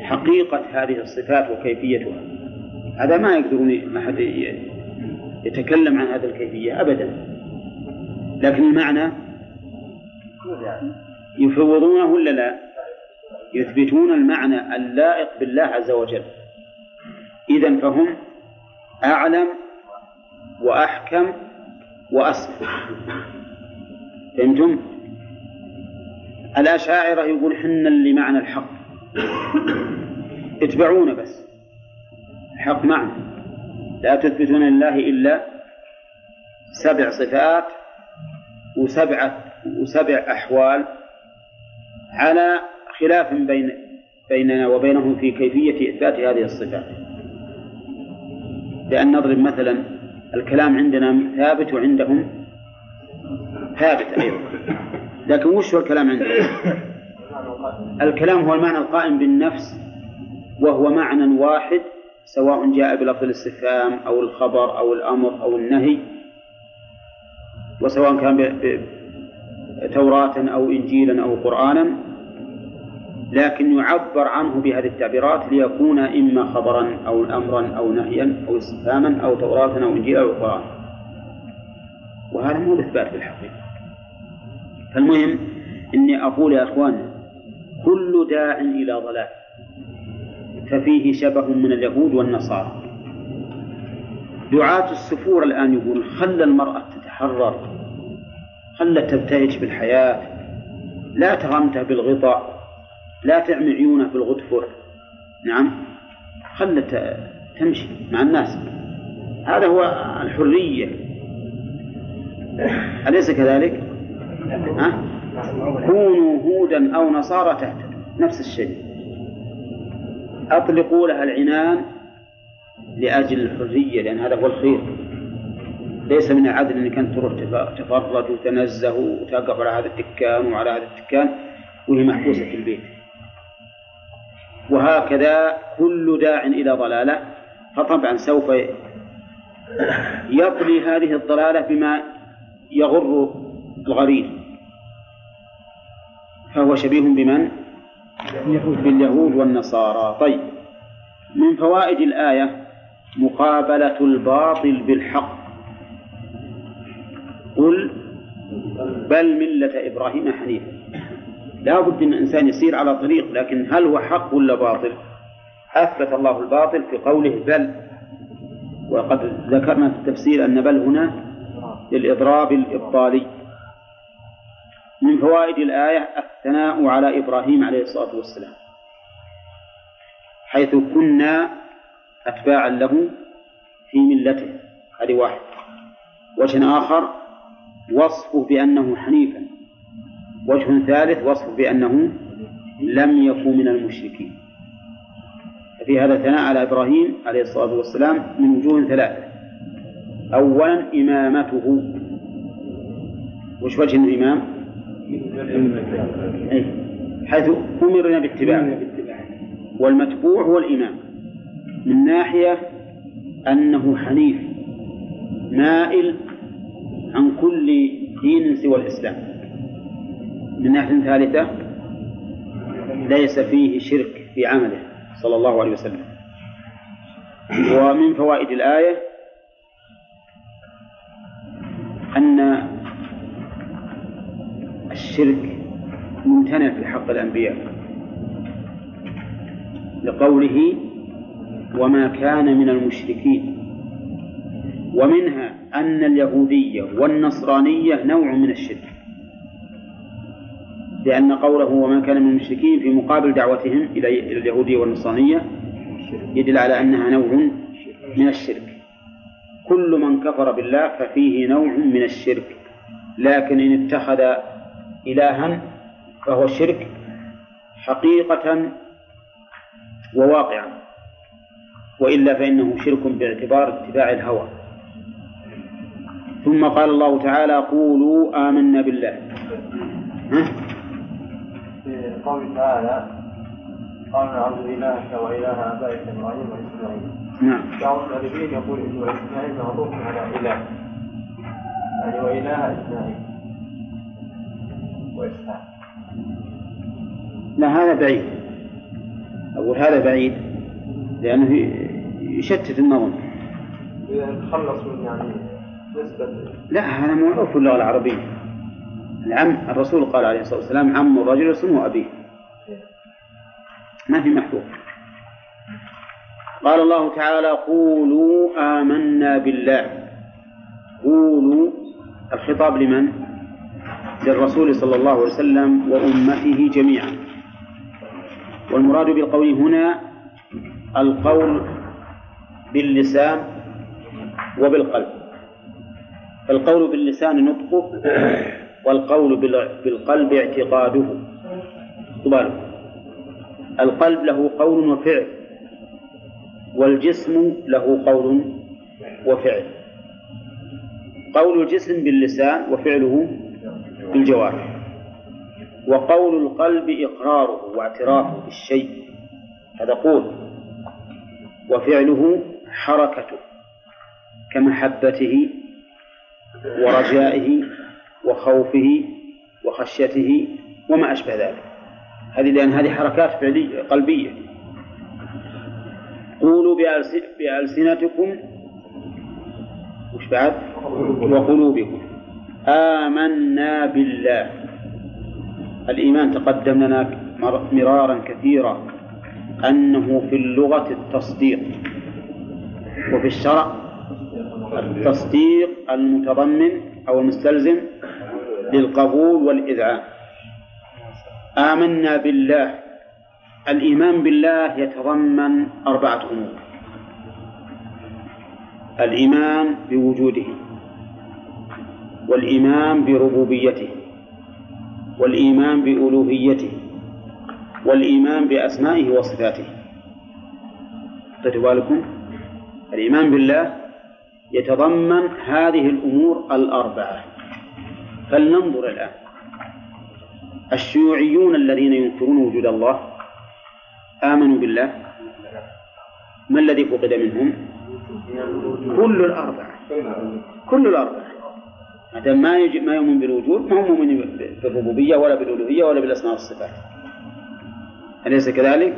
حقيقة هذه الصفات وكيفيتها. هذا ما يقدرون ما حد يتكلم عن هذه الكيفية أبدا. لكن المعنى يفوضونه ولا لا؟ يثبتون المعنى اللائق بالله عز وجل. إذا فهم أعلم وأحكم وأسلم فهمتم؟ الأشاعرة يقول حنا اللي معنى الحق. اتبعونا بس. الحق معنا لا تثبتون لله إلا سبع صفات وسبعة وسبع أحوال على خلاف بين بيننا وبينهم في كيفية إثبات هذه الصفات. لأن نضرب مثلا الكلام عندنا ثابت وعندهم ثابت أيضا لكن وش هو الكلام عندهم؟ الكلام هو المعنى القائم بالنفس وهو معنى واحد سواء جاء بلفظ الاستفهام أو الخبر أو الأمر أو النهي وسواء كان توراة أو إنجيلا أو قرآنا لكن يعبر عنه بهذه التعبيرات ليكون إما خبرا أو أمرا أو نهيا أو استفهاما أو توراة أو إنجيلا أو قرآن وهذا مو الإثبات في الحقيقة فالمهم إني أقول يا أخوان كل داع إلى ضلال ففيه شبه من اليهود والنصارى. دعاة السفور الآن يقول خل المرأة تتحرر خل تبتهج بالحياة لا تغمته بالغطاء لا تعمي عيونه بالغدفر. نعم خل تمشي مع الناس. هذا هو الحرية. أليس كذلك؟ ها؟ كونوا هودا أو نصارى تهتدوا. نفس الشيء. أطلقوا لها العنان لأجل الحرية لأن هذا هو الخير. ليس من العدل أنك أنت تروح تفرج وتنزه وتقف على هذا الدكان وعلى هذا الدكان وهي محبوسة في البيت. وهكذا كل داع إلى ضلالة. فطبعا سوف يطلي هذه الضلالة بما يغر الغريب. فهو شبيه بمن؟ باليهود. والنصارى. طيب. من فوائد الآية مقابلة الباطل بالحق. قل بل ملة إبراهيم حنيفا لا بد أن الإنسان يسير على طريق لكن هل هو حق ولا باطل؟ أثبت الله الباطل في قوله بل. وقد ذكرنا في التفسير أن بل هنا للإضراب الإبطالي. من فوائد الآية الثناء على إبراهيم عليه الصلاة والسلام. حيث كنا أتباعا له في ملته. هذه واحد. وجه آخر وصفه بأنه حنيفا. وجه ثالث وصفه بأنه لم يكن من المشركين. ففي هذا الثناء على إبراهيم عليه الصلاة والسلام من وجوه ثلاثة. أولا إمامته. وش وجه الإمام؟ أي حيث أمرنا باتباعه والمتبوع هو الإمام. من ناحية أنه حنيف مائل عن كل دين سوى الإسلام. من ناحية ثالثة ليس فيه شرك في عمله صلى الله عليه وسلم. ومن فوائد الآية أن الشرك ممتنع في حق الأنبياء لقوله وما كان من المشركين ومنها أن اليهودية والنصرانية نوع من الشرك لأن قوله وما كان من المشركين في مقابل دعوتهم إلى اليهودية والنصرانية يدل على أنها نوع من الشرك. كل من كفر بالله ففيه نوع من الشرك. لكن إن اتخذ إلها فهو الشرك حقيقة وواقعا. وإلا فإنه شرك باعتبار اتباع الهوى. ثم قال الله تعالى قولوا آمنا بالله. قوله تعالى قال نعبد إلهك وإله آبائك إبراهيم وإسماعيل نعم. بعض الأدبيين يقول إنه إسماعيل معروف على إله. يعني وإله إسماعيل. وإسحاق. لا هذا بعيد. أقول هذا بعيد لأنه يشتت النظم إذا نتخلص من يعني نسبة لا هذا معروف في اللغة العربية. العم الرسول قال عليه الصلاة والسلام عم الرجل اسمه أبيه. ما في محذور قال الله تعالى قولوا آمنا بالله. قولوا الخطاب لمن؟ للرسول صلى الله عليه وسلم وأمته جميعا. والمراد بالقول هنا القول باللسان وبالقلب. فالقول باللسان نطقه والقول بالقلب اعتقاده. طبعا القلب له قول وفعل. والجسم له قول وفعل. قول الجسم باللسان وفعله بالجوارح وقول القلب إقراره واعترافه بالشيء. هذا قول. وفعله حركته كمحبته ورجائه وخوفه وخشيته وما أشبه ذلك. هذه لأن هذه حركات فعلية قلبية. قولوا بألسنتكم. وش بعد؟ وقلوبكم. آمنا بالله. الإيمان تقدم لنا مرارا كثيرا أنه في اللغة التصديق. وفي الشرع التصديق المتضمن أو المستلزم للقبول والإذعان. آمنا بالله. الإيمان بالله يتضمن أربعة أمور. الإيمان بوجوده والإيمان بربوبيته والإيمان بألوهيته والإيمان بأسمائه وصفاته. بالكم الإيمان بالله يتضمن هذه الأمور الأربعة. فلننظر الآن. الشيوعيون الذين ينكرون وجود الله آمنوا بالله. ما الذي فقد منهم؟ كل الأربعة. كل الأربعة. ما دام ما يجي ما يؤمن بالوجود ما هم مؤمنين بالربوبية ولا بالألوهية ولا بالأسماء والصفات. أليس كذلك؟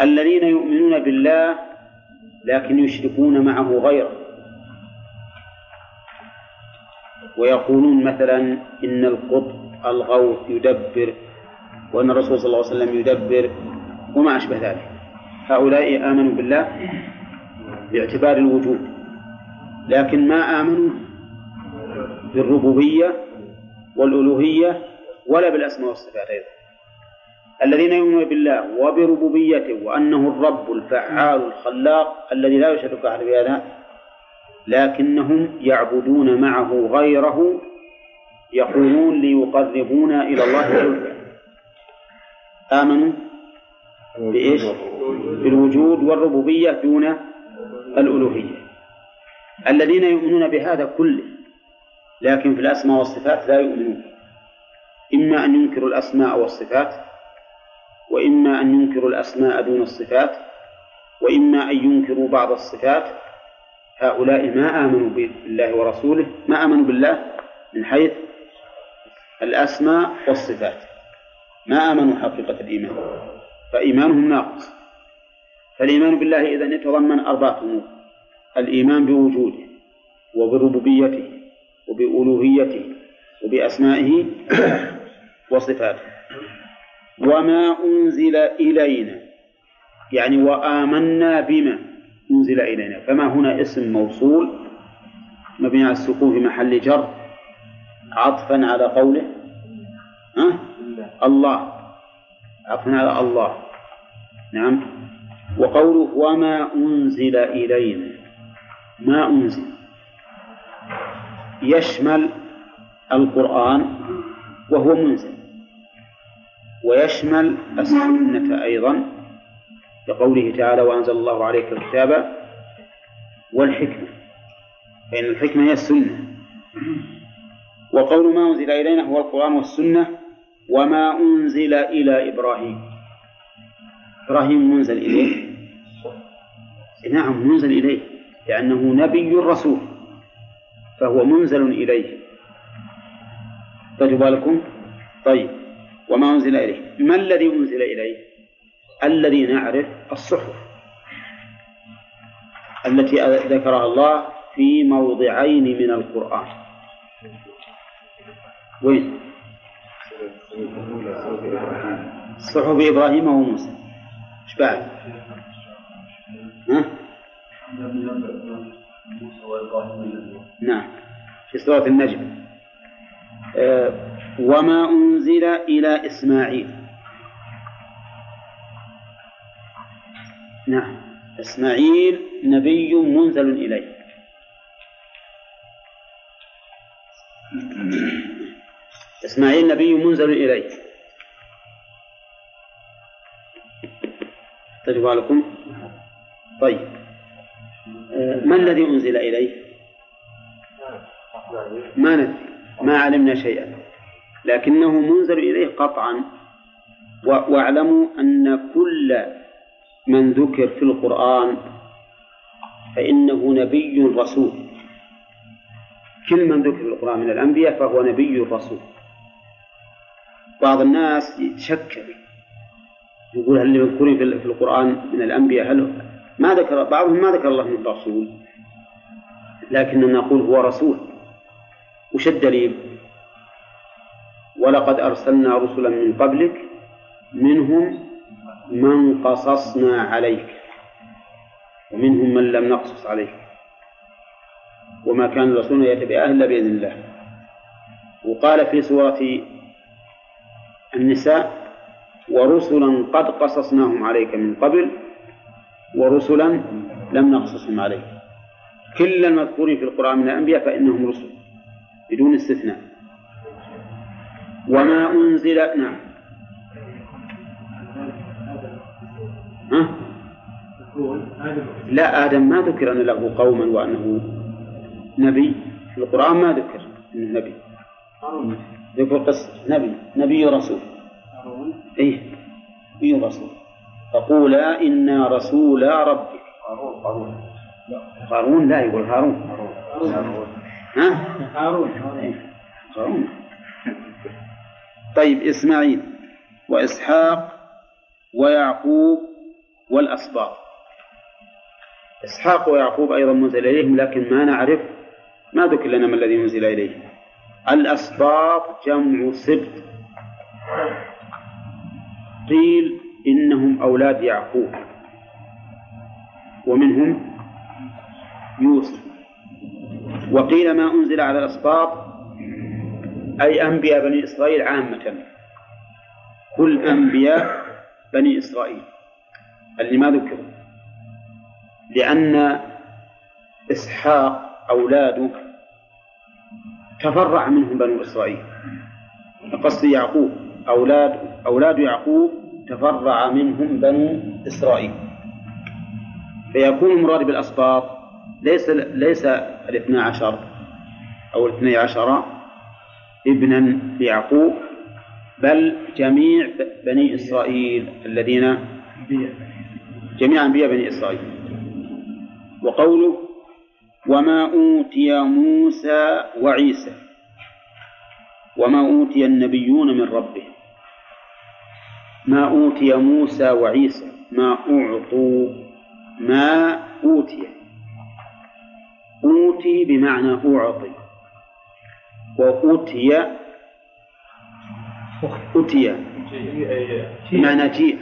الذين يؤمنون بالله لكن يشركون معه غيره. ويقولون مثلا إن القطب الغوث يدبر وأن الرسول صلى الله عليه وسلم يدبر وما أشبه ذلك. هؤلاء آمنوا بالله باعتبار الوجود لكن ما آمنوا بالربوبية والألوهية ولا بالأسماء والصفات أيضا. الذين يؤمنون بالله وبربوبيته وأنه الرب الفعال الخلاق الذي لا يشرك أحد بهذا لكنهم يعبدون معه غيره يقولون ليقربونا إلى الله زلفى آمنوا بإيش؟ بالوجود والربوبية دون الألوهية. الذين يؤمنون بهذا كله لكن في الأسماء والصفات لا يؤمنون. إما أن ينكروا الأسماء والصفات وإما أن ينكروا الأسماء دون الصفات وإما أن ينكروا بعض الصفات. هؤلاء ما آمنوا بالله ورسوله ما آمنوا بالله من حيث الأسماء والصفات. ما آمنوا حقيقة الإيمان. فإيمانهم ناقص. فالإيمان بالله إذا يتضمن أربعة أمور. الإيمان بوجوده وبربوبيته وبألوهيته وبأسمائه وصفاته. وما أنزل إلينا يعني وآمنا بما أنزل إلينا. فما هنا اسم موصول؟ مبني على السكون في محل جر عطفا على قوله أه؟ الله. على الله. نعم. وقوله وما أنزل إلينا. ما أنزل. يشمل القرآن وهو منزل. ويشمل السنة أيضا بقوله تعالى وأنزل الله عليك الكتاب والحكمة. فإن الحكمة هي السنة. وقول ما أنزل إلينا هو القرآن والسنة وما أنزل إلى إبراهيم. إبراهيم منزل إليه. نعم منزل إليه لأنه نبي رسول فهو منزل إليه. تجب لكم طيب وما أنزل إليه؟ ما الذي أنزل إليه؟ الذي نعرف الصحف التي ذكرها الله في موضعين من القرآن. وين؟ صحف إبراهيم وموسى إيش بعد؟ ها؟ نعم. في سورة النجم. آه وما أنزل إلى إسماعيل. نعم. إسماعيل نبي منزل إليه. إسماعيل نبي منزل إليه طيب بالكم طيب. آه، ما الذي أنزل إليه ما ندري. ما علمنا شيئا. لكنه منزل إليه قطعا. واعلموا أن كل من ذكر في القرآن فإنه نبي رسول. كل من ذكر في القرآن من الأنبياء فهو نبي رسول. بعض الناس يتشكل. يقول هل المذكورين في القرآن من الأنبياء؟ هل ما ذكر بعضهم ما ذكر الله من رسول لكننا نقول هو رسول. وش الدليل؟ ولقد أرسلنا رسلا من قبلك منهم من قصصنا عليك. ومنهم من لم نقصص عليك. وما كان الرسول يأتي بآية إلا بإذن الله. وقال في سورة النساء ورسلا قد قصصناهم عليك من قبل ورسلا لم نقصصهم عليك. كل المذكورين في القرآن من الأنبياء فإنهم رسل بدون استثناء. وما أنزل نعم. ها؟ لا آدم ما ذكر أن له قوما وأنه نبي. في القرآن ما ذكر أنه نبي. ذكر قصة نبي نبي رسول. إيه؟ نبي رسول. فقولا إنا رسولا ربك. قارون قارون لا يقول هارون. ها؟ هارون هارون. طيب إسماعيل وإسحاق ويعقوب والأسباط. إسحاق ويعقوب أيضا منزل إليهم لكن ما نعرف ما ذكر لنا ما الذي أنزل إليه الأسباط جمع سبت. قيل إنهم أولاد يعقوب. ومنهم يوسف. وقيل ما أنزل على الأسباط أي أنبياء بني إسرائيل عامة. كل أنبياء بني إسرائيل. اللي ما ذكروا. لأن إسحاق أولاده تفرع منهم بنو إسرائيل. قصد يعقوب أولاد أولاد يعقوب تفرع منهم بنو إسرائيل. فيكون المراد بالأسباط ليس ليس الاثنى عشر أو الاثني عشر ابنا ليعقوب بل جميع بني إسرائيل الذين جميع أنبياء بني إسرائيل. وقوله وما أوتي موسى وعيسى وما أوتي النبيون من ربهم ما أوتي موسى وعيسى ما أعطوا ما أوتي أوتي بمعنى أعطي وأوتي أتي بمعنى جيء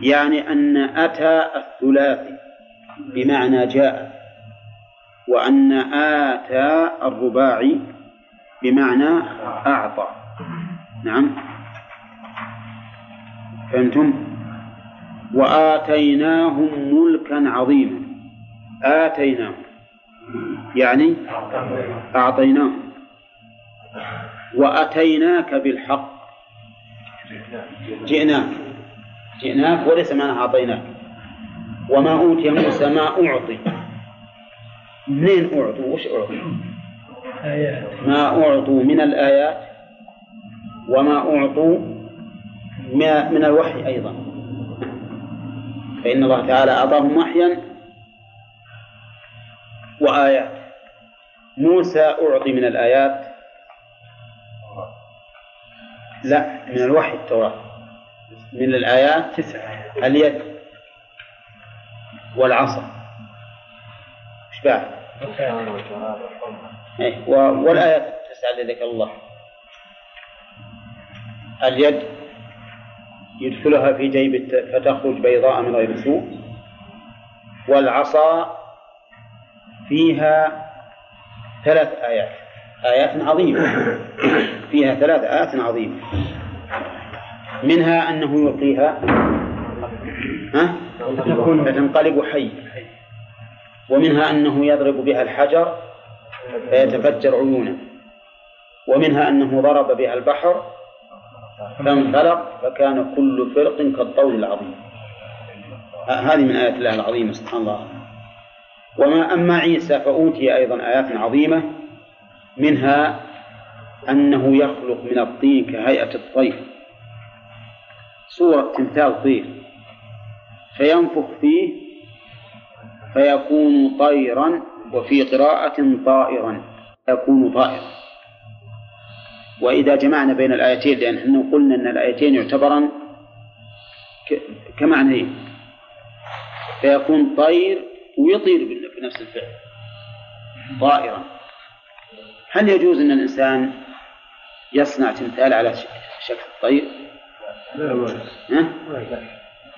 يعني أن أتى الثلاثي بمعنى جاء. وأن آتى الرباعي بمعنى أعطى. نعم. فهمتم؟ وآتيناهم ملكا عظيما. آتيناهم. يعني أعطيناهم. وأتيناك بالحق. جئناك. جئناك وليس معنى أعطيناك. وما أوتي موسى ما أعطي. منين أعطوا وش أعطوا؟ ما أعطوا من الآيات وما أعطوا من الوحي أيضا. فإن الله تعالى أعطاهم وحيا وآيات. موسى أعطي من الآيات. لا من الوحي التوراة. من الآيات تسعة. اليد والعصا. بعد؟ إيه، والآيات التسعة اللي ذكر الله. اليد يدخلها في جيب فتخرج بيضاء من غير سوء. والعصا فيها ثلاث آيات. آيات عظيمة. فيها ثلاث آيات عظيمة. منها أنه يلقيها. ها؟ فتنقلب حي ومنها أنه يضرب بها الحجر فيتفجر عيونه. ومنها أنه ضرب بها البحر فانفلق فكان كل فرق كالطول العظيم. هذه من آيات الله العظيمة سبحان الله. وما أما عيسى فأوتي أيضا آيات عظيمة منها أنه يخلق من الطين كهيئة الطير. صورة تمثال طير. فينفخ فيه فيكون طيرا وفي قراءة طائرا يكون طائرا. وإذا جمعنا بين الآيتين لأن إحنا قلنا أن الآيتين يعتبران كمعنيين. فيكون طير ويطير بنفس الفعل. طائرا. هل يجوز أن الإنسان يصنع تمثال على شكل طير؟ ها؟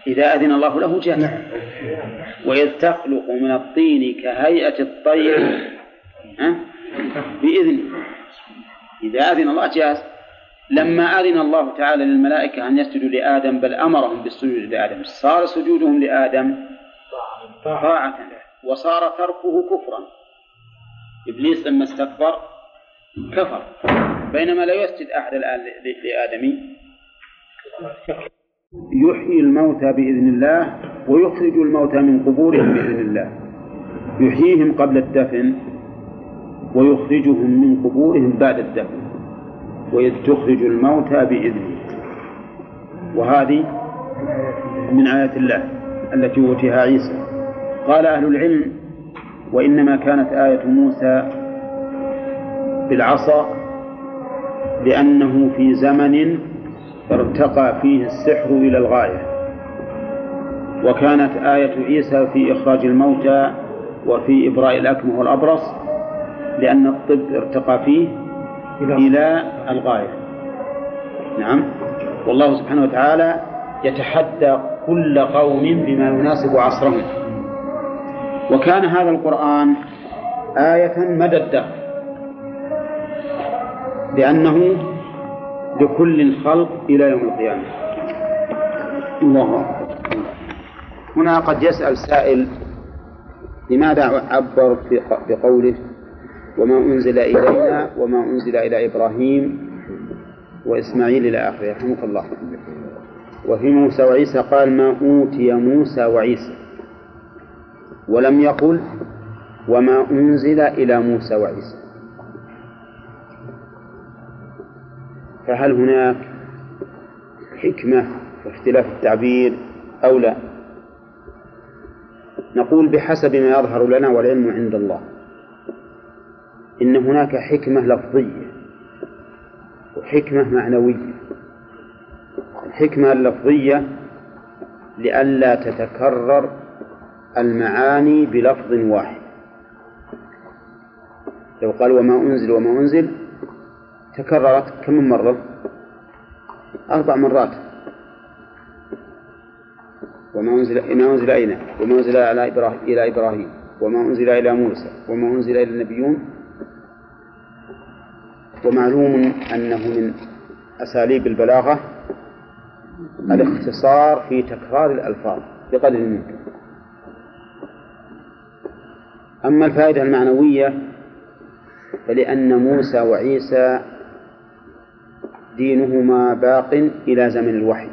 إذا أذن الله له جاز نعم. وإذ تخلق من الطين كهيئة الطير ها؟ بإذنه إذا أذن الله جاز لما أذن الله تعالى للملائكة أن يسجدوا لآدم بل أمرهم بالسجود لآدم. صار سجودهم لآدم طاعة. وصار تركه كفرا. إبليس لما استكبر كفر. بينما لا يسجد أحد الآن لآدمي يحيي الموتى بإذن الله ويخرج الموتى من قبورهم بإذن الله. يحييهم قبل الدفن ويخرجهم من قبورهم بعد الدفن وإذ تخرج الموتى بإذنه. وهذه من آيات الله التي أوتيها عيسى. قال أهل العلم وإنما كانت آية موسى بالعصا لأنه في زمن ارتقى فيه السحر إلى الغاية. وكانت آية عيسى في إخراج الموتى وفي إبراء الأكمه والأبرص لأن الطب ارتقى فيه إلى الغاية. نعم. والله سبحانه وتعالى يتحدى كل قوم بما يناسب عصرهم. وكان هذا القرآن آية مدى الدهر لأنه لكل الخلق إلى يوم القيامة. الله أكبر. هنا قد يسأل سائل لماذا عبر بقوله وما أنزل إلينا وما أنزل إلى إبراهيم وإسماعيل إلى آخره؟ رحمك الله. وفي موسى وعيسى قال ما أوتي موسى وعيسى. ولم يقل وما أنزل إلى موسى وعيسى. فهل هناك حكمة في اختلاف التعبير أو لا؟ نقول بحسب ما يظهر لنا والعلم عند الله. إن هناك حكمة لفظية وحكمة معنوية. الحكمة اللفظية لئلا تتكرر المعاني بلفظ واحد. لو قال وما أنزل وما أنزل تكررت كم من مرة؟ أربع مرات. وما أنزل ما أنزل أين وما أنزل على إبراهيم إلى إبراهيم. وما أنزل إلى موسى. وما أنزل إلى النبيون. ومعلوم أنه من أساليب البلاغة الاختصار في تكرار الألفاظ بقدر الممكن. أما الفائدة المعنوية فلأن موسى وعيسى دينهما باق إلى زمن الوحي.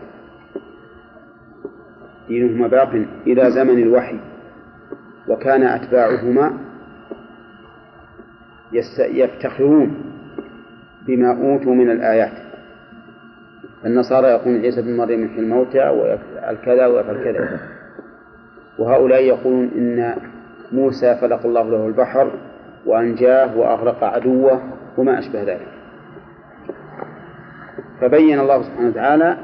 دينهما باق إلى زمن الوحي. وكان أتباعهما يفتخرون بما أوتوا من الآيات. النصارى يقولون عيسى بن مريم يحيي الموتى ويفعل كذا ويفعل كذا وهؤلاء يقولون إن موسى فلق الله له البحر وأنجاه وأغرق عدوه وما أشبه ذلك. فبين الله سبحانه وتعالى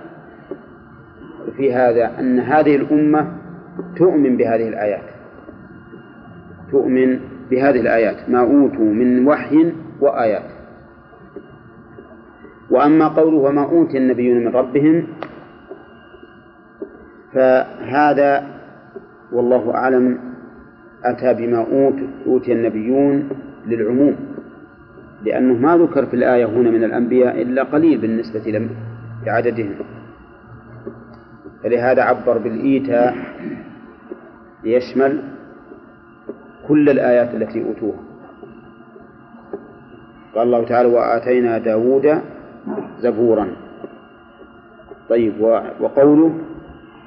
في هذا أن هذه الأمة تؤمن بهذه الآيات. تؤمن بهذه الآيات. ما أوتوا من وحي وآيات. وأما قوله وما أوتي النبيون من ربهم فهذا والله أعلم أتى بما أوتي النبيون للعموم. لأنه ما ذكر في الآية هنا من الأنبياء إلا قليل بالنسبة لعددهم. فلهذا عبر بالإيتاء ليشمل كل الآيات التي أوتوها. قال الله تعالى وآتينا داود زبورا. طيب وقوله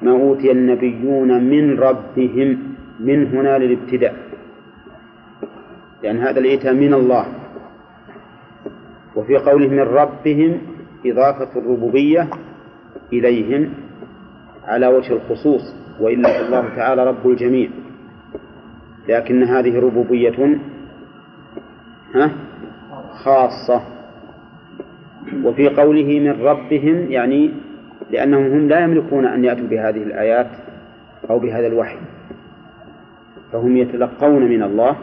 ما أوتي النبيون من ربهم من هنا للابتداء. لأن هذا الإيتاء من الله. وفي قوله من ربهم إضافة الربوبية إليهم على وجه الخصوص وإلا الله تعالى رب الجميع. لكن هذه ربوبية ها خاصة. وفي قوله من ربهم يعني لأنهم هم لا يملكون أن يأتوا بهذه الآيات أو بهذا الوحي. فهم يتلقون من الله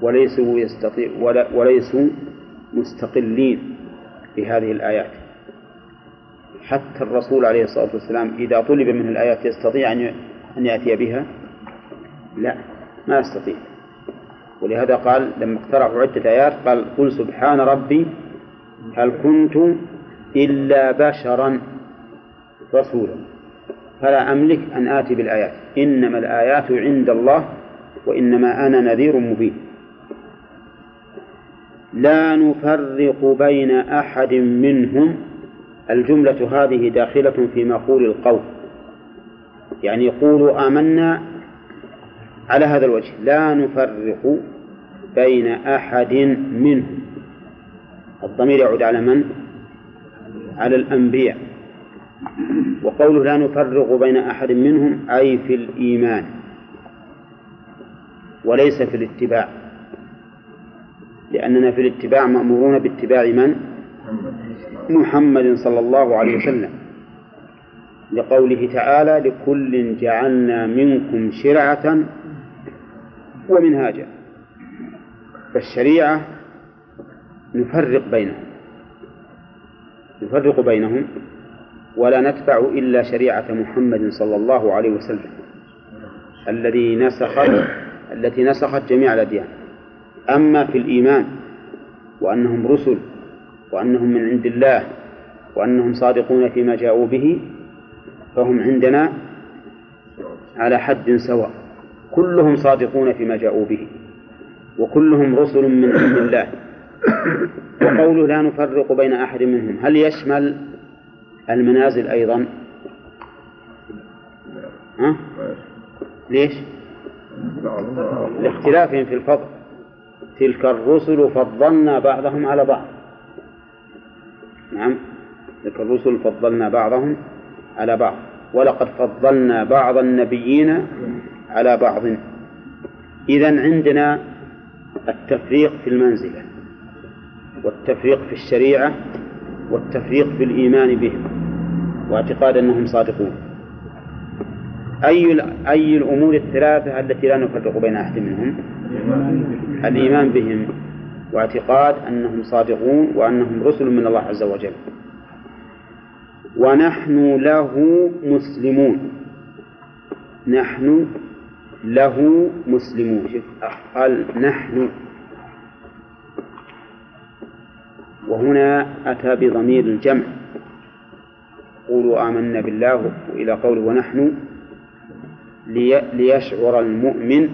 وليسوا يستطيع وليسوا مستقلين بهذه الآيات. حتى الرسول عليه الصلاة والسلام إذا طلب منه الآيات يستطيع أن يأتي بها؟ لا ما يستطيع. ولهذا قال لما اقترحوا عدة آيات قال قل سبحان ربي هل كنت إلا بشرا رسولا. فلا أملك أن آتي بالآيات. إنما الآيات عند الله وإنما أنا نذير مبين. لا نفرق بين أحد منهم. الجملة هذه داخلة في مقول القول. يعني يقولوا آمنا على هذا الوجه. لا نفرق بين أحد منهم. الضمير يعود على من؟ على الأنبياء. وقوله لا نفرق بين أحد منهم أي في الإيمان. وليس في الاتباع. لأننا في الاتباع مأمورون باتباع من؟ محمد صلى الله عليه وسلم. لقوله تعالى لكل جعلنا منكم شرعة ومنهاجا. فالشريعة نفرق بينهم. نفرق بينهم ولا نتبع إلا شريعة محمد صلى الله عليه وسلم. الذي نسخت التي نسخت جميع الأديان. أما في الإيمان وأنهم رسل وأنهم من عند الله وأنهم صادقون فيما جاءوا به فهم عندنا على حد سواء. كلهم صادقون فيما جاءوا به وكلهم رسل من عند الله. وقوله لا نفرق بين أحد منهم هل يشمل المنازل أيضا؟ ها؟ ليش؟ لاختلافهم في الفضل. تلك الرسل فضلنا بعضهم على بعض. نعم. تلك الرسل فضلنا بعضهم على بعض. ولقد فضلنا بعض النبيين على بعض. إذا عندنا التفريق في المنزلة والتفريق في الشريعة والتفريق في الإيمان بهم واعتقاد أنهم صادقون. أي أي الأمور الثلاثة التي لا نفرق بين أحد منهم؟ الإيمان بهم واعتقاد أنهم صادقون وأنهم رسل من الله عز وجل. ونحن له مسلمون. نحن له مسلمون. قال نحن. وهنا أتى بضمير الجمع. قولوا آمنا بالله إلى قوله ونحن لي ليشعر المؤمن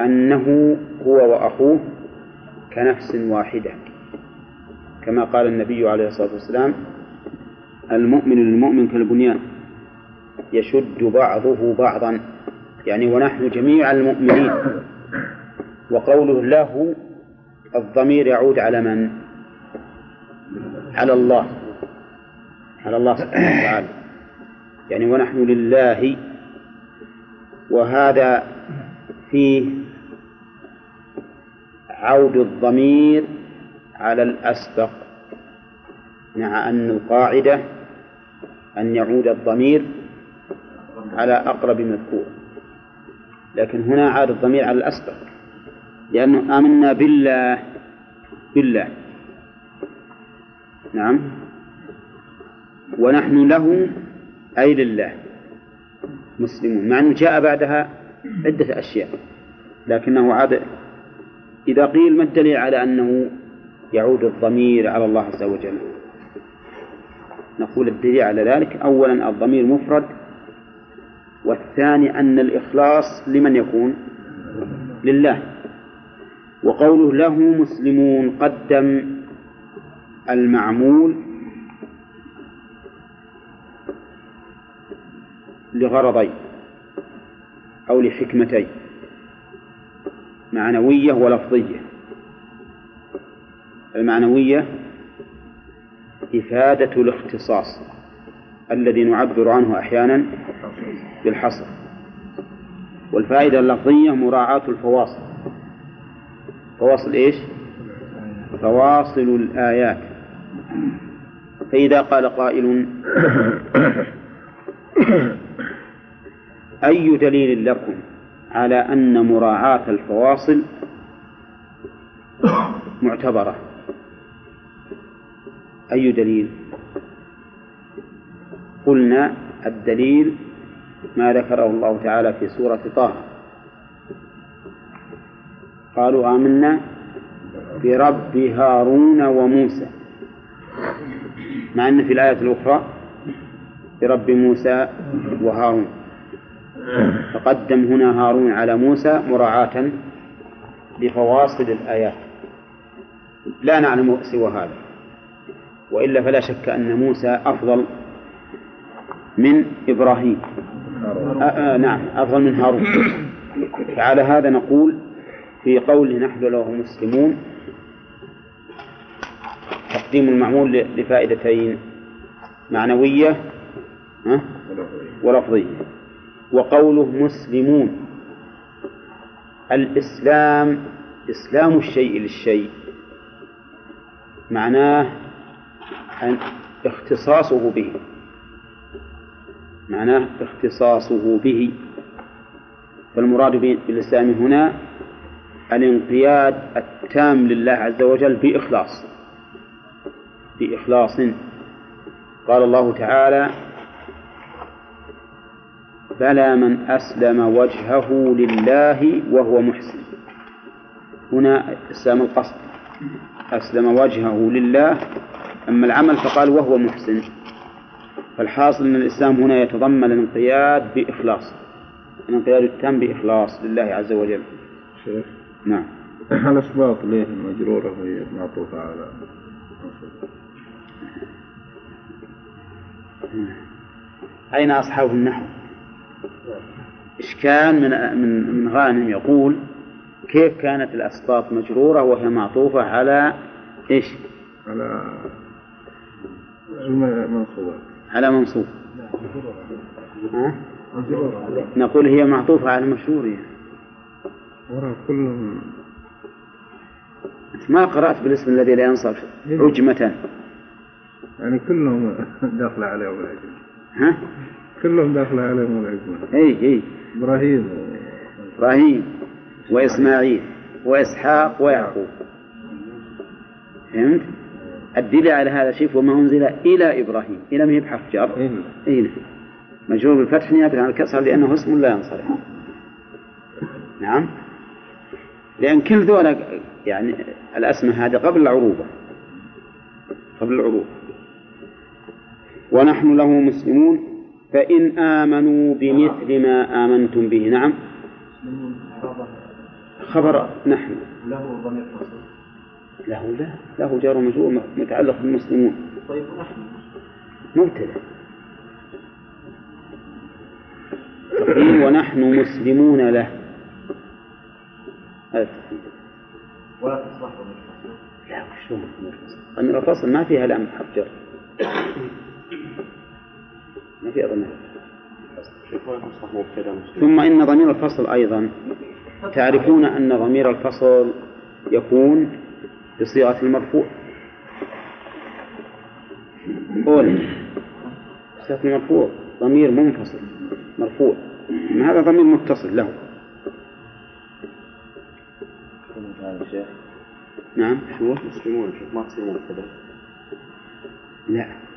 أنه هو وأخوه كنفس واحدة. كما قال النبي عليه الصلاة والسلام المؤمن للمؤمن كالبنيان يشد بعضه بعضا. يعني ونحن جميع المؤمنين. وقوله له الضمير يعود على من؟ على الله. على الله سبحانه وتعالى. يعني ونحن لله وهذا فيه عود الضمير على الأسبق مع أن القاعدة أن يعود الضمير على أقرب مذكور. لكن هنا عاد الضمير على الأسبق لأنه آمنا بالله بالله. نعم. ونحن له أي لله مسلمون. مع أنه جاء بعدها عدة أشياء. لكنه عاد إذا قيل ما الدليل على أنه يعود الضمير على الله عز وجل؟ نقول الدليل على ذلك أولا الضمير مفرد والثاني أن الإخلاص لمن يكون؟ لله. وقوله له مسلمون قدم المعمول لغرضين أو لحكمتين معنوية ولفظية. المعنوية إفادة الاختصاص الذي نعبر عنه أحيانا بالحصر. والفائدة اللفظية مراعاة الفواصل. فواصل إيش؟ فواصل الآيات. فإذا قال قائل أي دليل لكم على أن مراعاة الفواصل معتبرة؟ أي دليل؟ قلنا الدليل ما ذكره الله تعالى في سورة طه. قالوا آمنا برب هارون وموسى. مع أن في الآية الأخرى برب موسى وهارون. فقدم هنا هارون على موسى مراعاة لفواصل الآيات. لا نعلم سوى هذا وإلا فلا شك أن موسى أفضل من إبراهيم. آه آه نعم أفضل من هارون. فعلى هذا نقول في قوله نحن له مسلمون تقديم المعمول لفائدتين معنوية ولفظية. وقوله مسلمون. الإسلام إسلام الشيء للشيء. معناه أن اختصاصه به. معناه اختصاصه به. فالمراد بالإسلام هنا الانقياد التام لله عز وجل بإخلاص. بإخلاص. قال الله تعالى بلى من أسلم وجهه لله وهو محسن. هنا إسلام القصد. أسلم وجهه لله. أما العمل فقال وهو محسن. فالحاصل أن الإسلام هنا يتضمن الانقياد بإخلاص. الانقياد التام بإخلاص لله عز وجل. شيخ. نعم. الأسباط ليه المجرورة وهي معطوفة على أين أصحاب النحو؟ إشكال من من من غانم يقول كيف كانت الأسباط مجرورة وهي معطوفة على إيش؟ على المنصوبات على منصوب ها؟ نقول هي معطوفة على المشهور يعني. وراء كلهم ما قرأت بالاسم الذي لا ينصرف عجمة يعني كلهم داخلة عليهم العجمة ها؟ كلهم داخلة عليهم العجمة إي إي. إبراهيم. إبراهيم وإسماعيل وإسحاق ويعقوب. فهمت؟ الدليل على هذا شيء وما أنزل إلى إبراهيم. إلى ما هي بحرف جر. إيه. اي نعم مجرور بالفتح نيابة عن الكسر لأنه اسم لا ينصرف. نعم؟ لأن كل ذولا يعني الأسماء هذه قبل العروبة. قبل العروبة. ونحن له مسلمون. فإن آمنوا بمثل ما آمنتم به. نعم. خبر نحن. له ضمير له لا. له جار ومجرور متعلق بالمسلمون. طيب ونحن مبتدأ ونحن مسلمون له. هذا ولا تصلح ضمير لا وشلون ضمير الفصل؟ ما فيها لأم حرف جر ما فيها ضمير. ثم إن ضمير الفصل أيضا. تعرفون أن ضمير الفصل يكون بصيغة المرفوع؟ قول. بصيغة المرفوع. ضمير منفصل. مرفوع. هذا ضمير متصل له؟ نعم. شو مسلمون ما تصير مبتدا لا.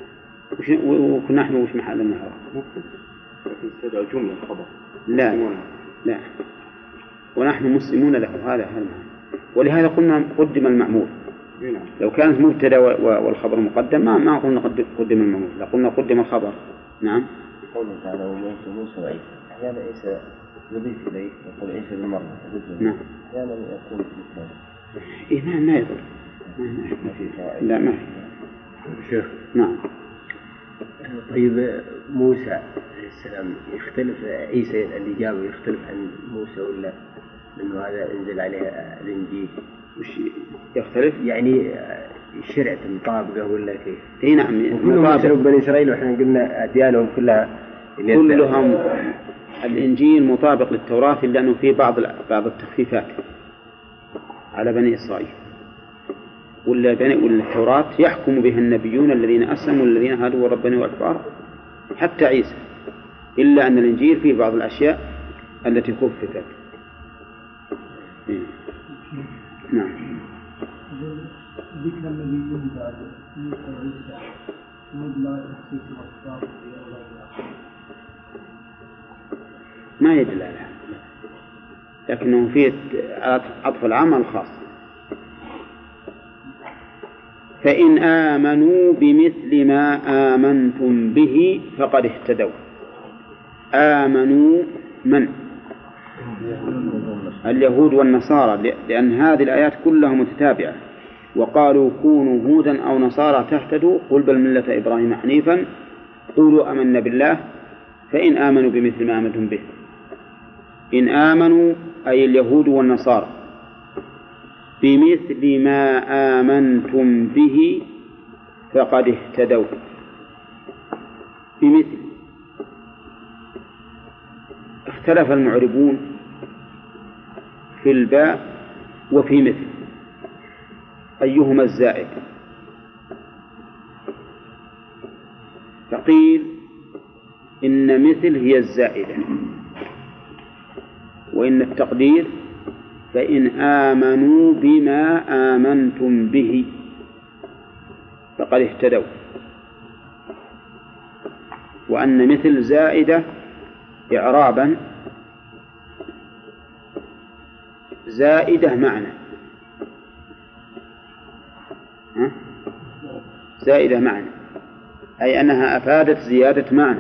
وكنا نحن وش محل النهار ممكن جملة خبر لا. لا. ونحن مسلمون له هذا هذا ولهذا قلنا قدم نعم. لو كانت مبتدا والخبر مقدم ما ما قلنا قد- قدم المأمور. لقلنا قدم الخبر. نعم. قوله تعالى وموسى موسى وعيسى. أحيانا عيسى يضيف إليه يقول عيسى بالمرة يضيف نعم. أحيانا يكون إيه ما ما يضر. ما- ما- ما في لا ما في. شيخ. نعم. طيب موسى عليه السلام يختلف عيسى اللي جابه يختلف عن موسى ولا انه هذا انزل عليه الإنجيل وش يختلف؟ يعني شرعة مطابقة ولا كيف؟ إي نعم كلهم مطابق. بني إسرائيل وإحنا قلنا أديانهم كلها كلهم الإنجيل مطابق للتوراة إلا أنه فيه بعض بعض التخفيفات على بني إسرائيل ولا ولا التوراة يحكم بها النبيون الذين أسلموا والذين هادوا وربنوا الأكبار حتى عيسى. إلا أن الإنجيل فيه بعض الأشياء التي خففت. إيه. نعم. ذكر الذي الأحكام ما يدل على هذا. لكنه فيه عطف العام الخاص فإن آمنوا بمثل ما آمنتم به فقد اهتدوا. آمنوا من؟ اليهود والنصارى لأن هذه الآيات كلها متتابعة. وقالوا كونوا هودا أو نصارى تهتدوا قل بل ملة إبراهيم حنيفا قولوا آمنا بالله فإن آمنوا بمثل ما آمنتم به. إن آمنوا أي اليهود والنصارى. بمثل ما آمنتم به فقد اهتدوا. بمثل. اختلف المعربون في الباء وفي مثل. أيهما الزائد؟ فقيل إن مثل هي الزائدة وإن التقدير فإن آمنوا بما آمنتم به فقد اهتدوا. وأن مثل زائدة إعرابا. زائدة معنى؟ زائدة معنى. أي أنها أفادت زيادة معنى.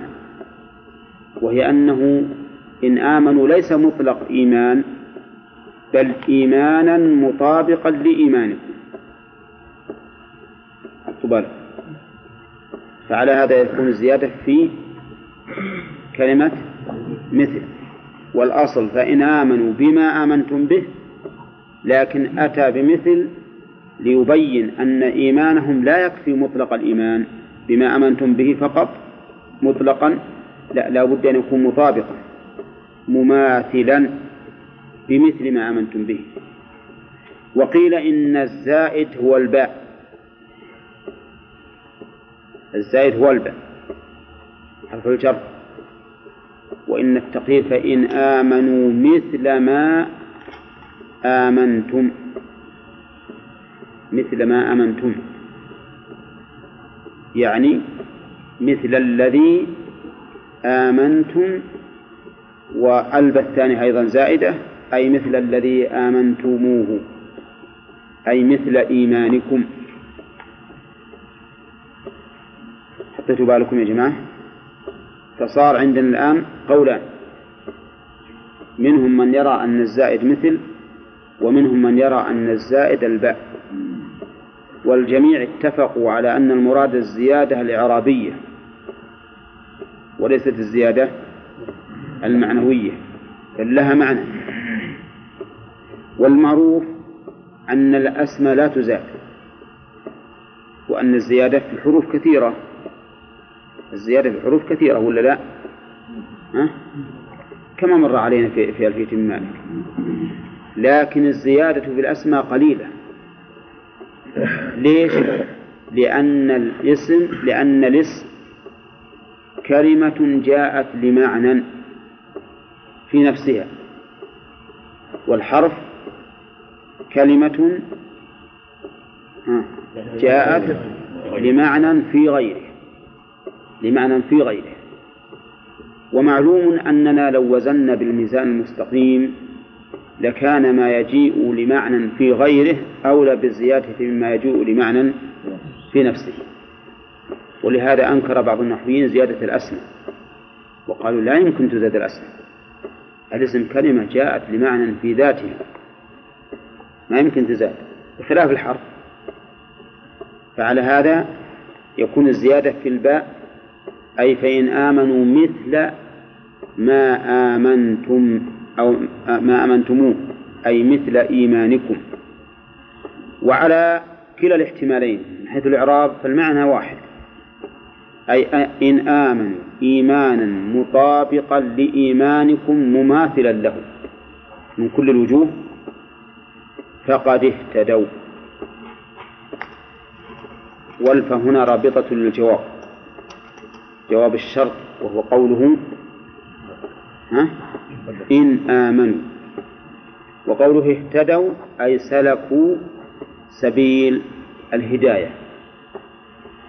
وهي أنه إن آمنوا ليس مطلق إيمان بل إيمانا مطابقا لإيمانكم. بالك فعلى هذا يكون الزيادة في كلمة مثل. والأصل فإن آمنوا بما آمنتم به لكن أتى بمثل ليبين أن إيمانهم لا يكفي مطلق الإيمان بما آمنتم به فقط مطلقا. لا لا بد أن يكون مطابقا مماثلا. بمثل ما آمنتم به. وقيل إن الزائد هو الباء. الزائد هو الباء. حرف الجر. وإن التقدير فإن آمنوا مثل ما آمنتم. مثل ما آمنتم. يعني مثل الذي آمنتم وألب الثاني أيضا زائدة. أي مثل الذي آمنتموه أي مثل إيمانكم. حطيتوا بالكم يا جماعة؟ فصار عندنا الآن قولان منهم من يرى أن الزائد مثل ومنهم من يرى أن الزائد الباء. والجميع اتفقوا على أن المراد الزيادة الإعرابية وليست الزيادة المعنوية بل لها معنى. والمعروف أن الأسماء لا تزاد وأن الزيادة في الحروف كثيرة الزيادة في الحروف كثيرة ولا لا؟ ها؟ كما مر علينا في في ألفية مالك لكن الزيادة في الأسماء قليلة ليش؟ لأن الاسم لأن الاسم كلمة جاءت لمعنى في نفسها والحرف كلمة جاءت لمعنى في غيره لمعنى في غيره. ومعلوم أننا لو وزنا بالميزان المستقيم لكان ما يجيء لمعنى في غيره أولى بالزيادة مما يجيء لمعنى في نفسه. ولهذا أنكر بعض النحويين زيادة الأسماء وقالوا لا يمكن تزاد الأسماء. الاسم كلمة جاءت لمعنى في ذاتها ما يمكن تزاد بخلاف الحرف فعلى هذا يكون الزيادة في الباء أي فإن آمنوا مثل ما آمنتم أو ما آمنتموه أي مثل إيمانكم. وعلى كلا الاحتمالين من حيث الإعراب فالمعنى واحد. أي إن آمنوا إيمانا مطابقا لإيمانكم مماثلا له من كل الوجوه فقد اهتدوا. والف هنا رابطة للجواب. جواب الشرط وهو قوله ها؟ إن آمنوا. وقوله اهتدوا أي سلكوا سبيل الهداية.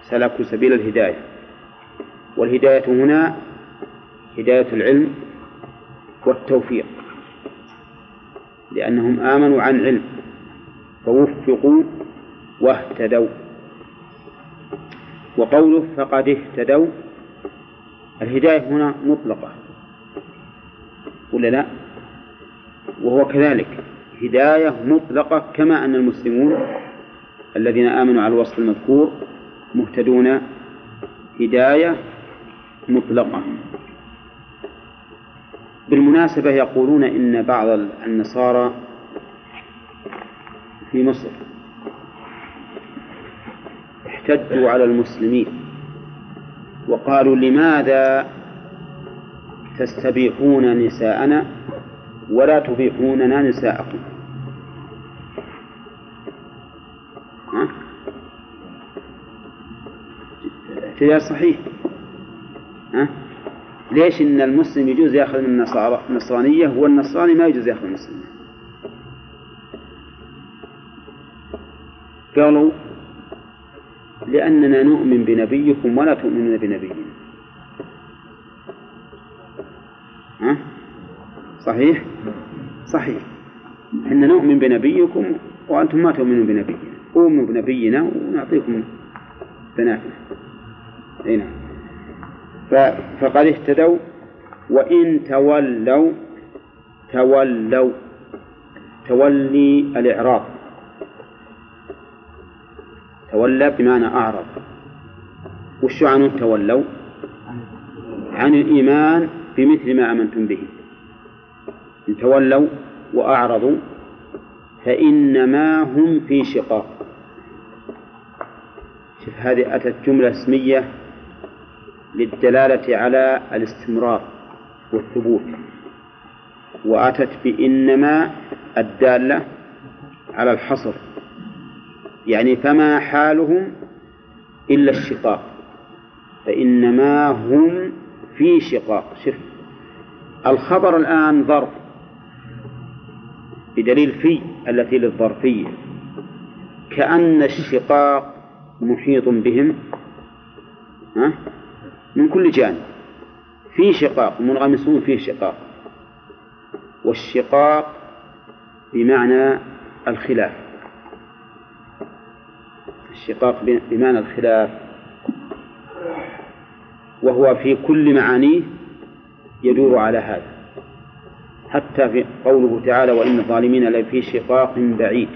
سلكوا سبيل الهداية. والهداية هنا هداية العلم والتوفيق. لأنهم آمنوا عن علم. فوفقوا واهتدوا. وقوله فقد اهتدوا الهداية هنا مطلقة. ولا لا؟ وهو كذلك. هداية مطلقة كما أن المسلمون الذين آمنوا على الوصف المذكور مهتدون. هداية مطلقة. بالمناسبة يقولون إن بعض النصارى في مصر احتجوا على المسلمين وقالوا لماذا تستبيحون نساءنا ولا تبيحوننا نساءكم؟ احتجاج صحيح ها؟ ليش إن المسلم يجوز يأخذ من النصارى النصرانية والنصراني ما يجوز يأخذ من المسلمين قالوا لأننا نؤمن بنبيكم ولا تؤمنون بنبينا. ها؟ صحيح؟ صحيح. إحنا نؤمن بنبيكم وأنتم ما تؤمنون بنبينا. قوموا بنبينا ونعطيكم بناتنا إي نعم. فقد اهتدوا وإن تولوا تولوا تولي الإعراب. تولى بمعنى أعرض. وش عن تولوا؟ عن الإيمان بمثل ما آمنتم به. إن تولوا وأعرضوا فإنما هم في شقاق. شوف هذه أتت جملة اسمية للدلالة على الاستمرار والثبوت. وأتت بإنما الدالة على الحصر. يعني فما حالهم إلا الشقاق فإنما هم في شقاق. شوف الخبر الآن ظرف بدليل في التي للظرفية. كأن الشقاق محيط بهم ها؟ من كل جانب. في شقاق منغمسون في شقاق. والشقاق بمعنى الخلاف. الشقاق بمعنى الخلاف وهو في كل معانيه يدور على هذا. حتى في قوله تعالى وإن الظالمين لفي شقاق بعيد.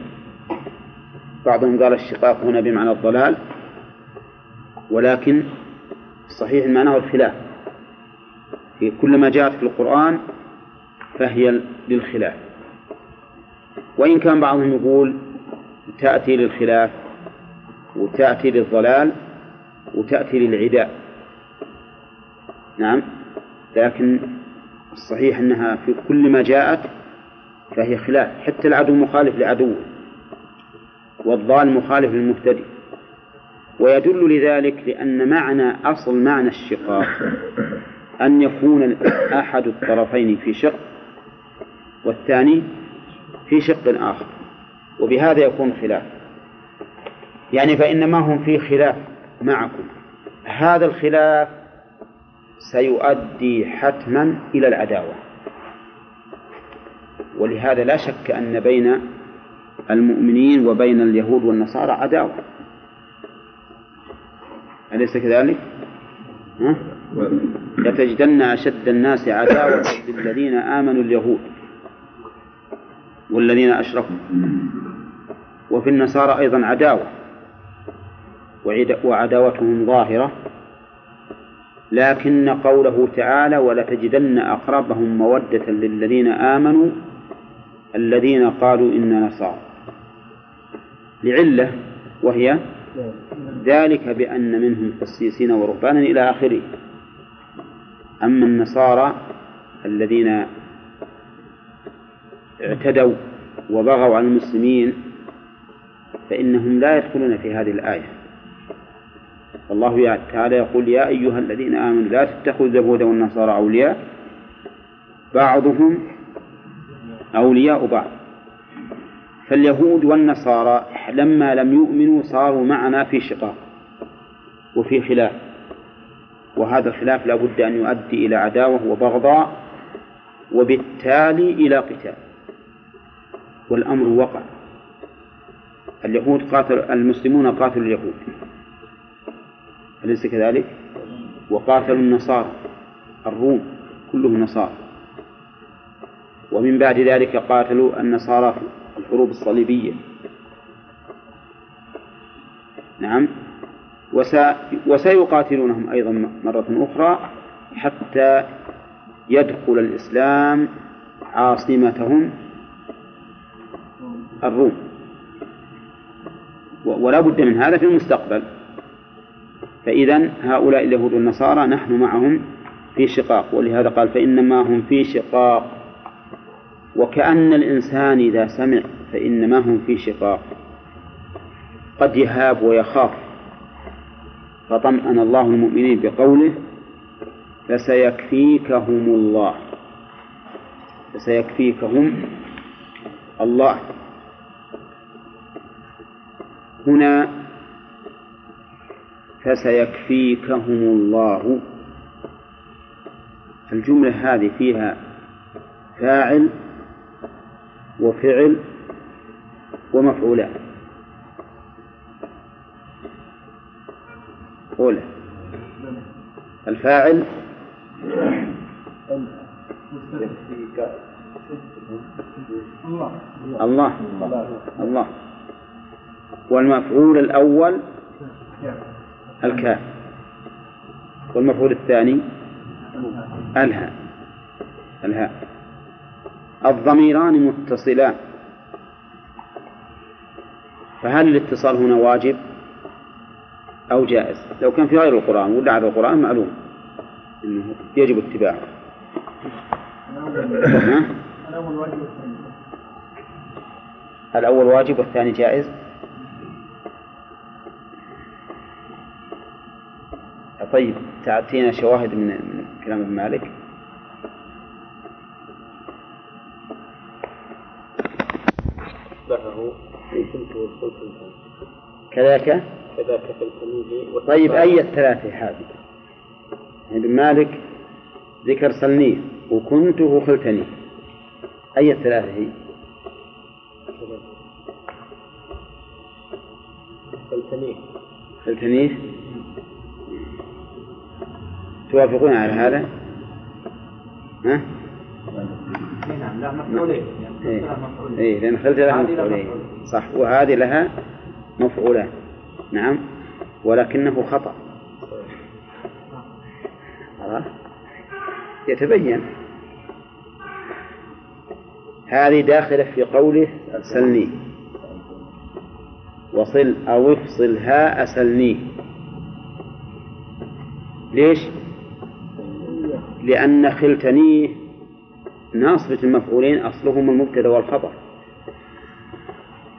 بعضهم قال الشقاق هنا بمعنى الضلال ولكن صحيح معناه الخلاف. في كل ما جاءت في القرآن فهي للخلاف. وإن كان بعضهم يقول تأتي للخلاف وتأتي للضلال وتأتي للعداء. نعم. لكن الصحيح أنها في كل ما جاءت فهي خلاف حتى العدو مخالف لعدوه والضال مخالف للمهتدي. ويدل لذلك لأن معنى أصل معنى الشقاق أن يكون أحد الطرفين في شق والثاني في شق آخر وبهذا يكون خلاف. يعني فإنما هم في خلاف معكم. هذا الخلاف سيؤدي حتما إلى العداوة. ولهذا لا شك أن بين المؤمنين وبين اليهود والنصارى عداوة. أليس كذلك؟ ها؟ لتجدن أشد الناس عداوة للذين آمنوا اليهود والذين أشركوا. وفي النصارى أيضا عداوة. وعداوتهم ظاهرة لكن قوله تعالى ولتجدن أقربهم مودة للذين آمنوا الذين قالوا إنا نصارى لعلة وهي ذلك بأن منهم قسيسين ورهبانا إلى آخره. أما النصارى الذين اعتدوا وبغوا على المسلمين فإنهم لا يدخلون في هذه الآية. الله تعالى يقول يا أيها الذين آمنوا لا تتخذوا اليهود والنصارى أولياء بعضهم أولياء بعض. فاليهود والنصارى لما لم يؤمنوا صاروا معنا في شقاق وفي خلاف. وهذا الخلاف لا بد أن يؤدي إلى عداوة وبغضاء وبالتالي إلى قتال. والأمر وقع. اليهود قاتل المسلمون قاتلوا اليهود. أليس كذلك؟ وقاتلوا النصارى الروم كلهم نصارى. ومن بعد ذلك قاتلوا النصارى في الحروب الصليبية. نعم. وسيقاتلونهم أيضا مرة أخرى حتى يدخل الإسلام عاصمتهم الروم. ولا بد من هذا في المستقبل. فإذا هؤلاء اليهود والنصارى نحن معهم في شقاق ولهذا قال فإنما هم في شقاق. وكأن الإنسان إذا سمع فإنما هم في شقاق. قد يهاب ويخاف. فطمأن الله المؤمنين بقوله فسيكفيكهم الله. فسيكفيكهم الله. هنا فسيكفيكهم الله. الجملة هذه فيها فاعل وفعل ومفعولان أولى. الفاعل الله. الله. والمفعول الأول الكاف والمفعول الثاني الهاء الهاء الضميران متصلان. فهل الاتصال هنا واجب أو جائز؟ لو كان في غير القرآن ولا على القرآن معلوم أنه يجب اتباعه. الأول واجب والثاني الأول واجب والثاني جائز؟ طيب تعطينا شواهد من من كلام ابن مالك. كذاك؟ كذاك فالتميمي طيب أي الثلاثة هذه ابن مالك ذكر سلنيه وكنت وخلتني. أي الثلاثة هي؟ خلتنيه خلتنيه توافقون على هذا؟ ها؟ نعم لا مفعولين. إيه. إيه لأن خلت لها مفعولين. صح. وهذه لها مفعولان نعم. ولكنه خطأ؟ يتبين. هذه داخلة في قوله سلني. وصل أو افصل هاء سلني ليش؟ لأن خلتنيه ناصبة المفعولين أصلهما المبتدأ والخبر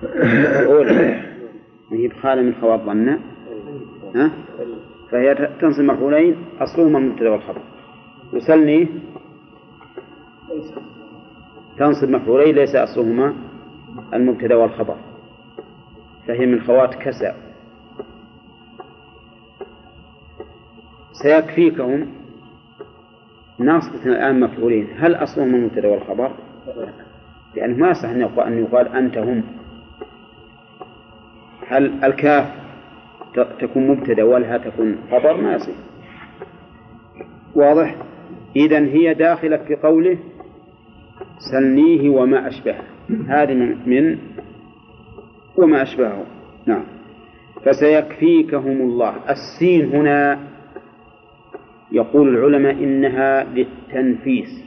الأولى هي بخالة من خوات ظن ها؟ فهي تنصب مفعولين أصلهما المبتدأ والخبر وسلني تنصب مفعولين ليس أصلهما المبتدأ والخبر فهي من خوات كسى سيكفيكهم ناصبة الآن مفعولين. هل أصلهم المبتدأ والخبر؟ لأنه ما يصح أن يقال, أن يقال أنت هم. هل الكاف تكون مبتدأ والها تكون خبر؟ ما يصح. واضح؟ إذا هي داخلة في قوله سلنيه وما أشبهه. هذه من وما أشبهه. نعم. فسيكفيكهم الله. السين هنا يقول العلماء إنها للتنفيس.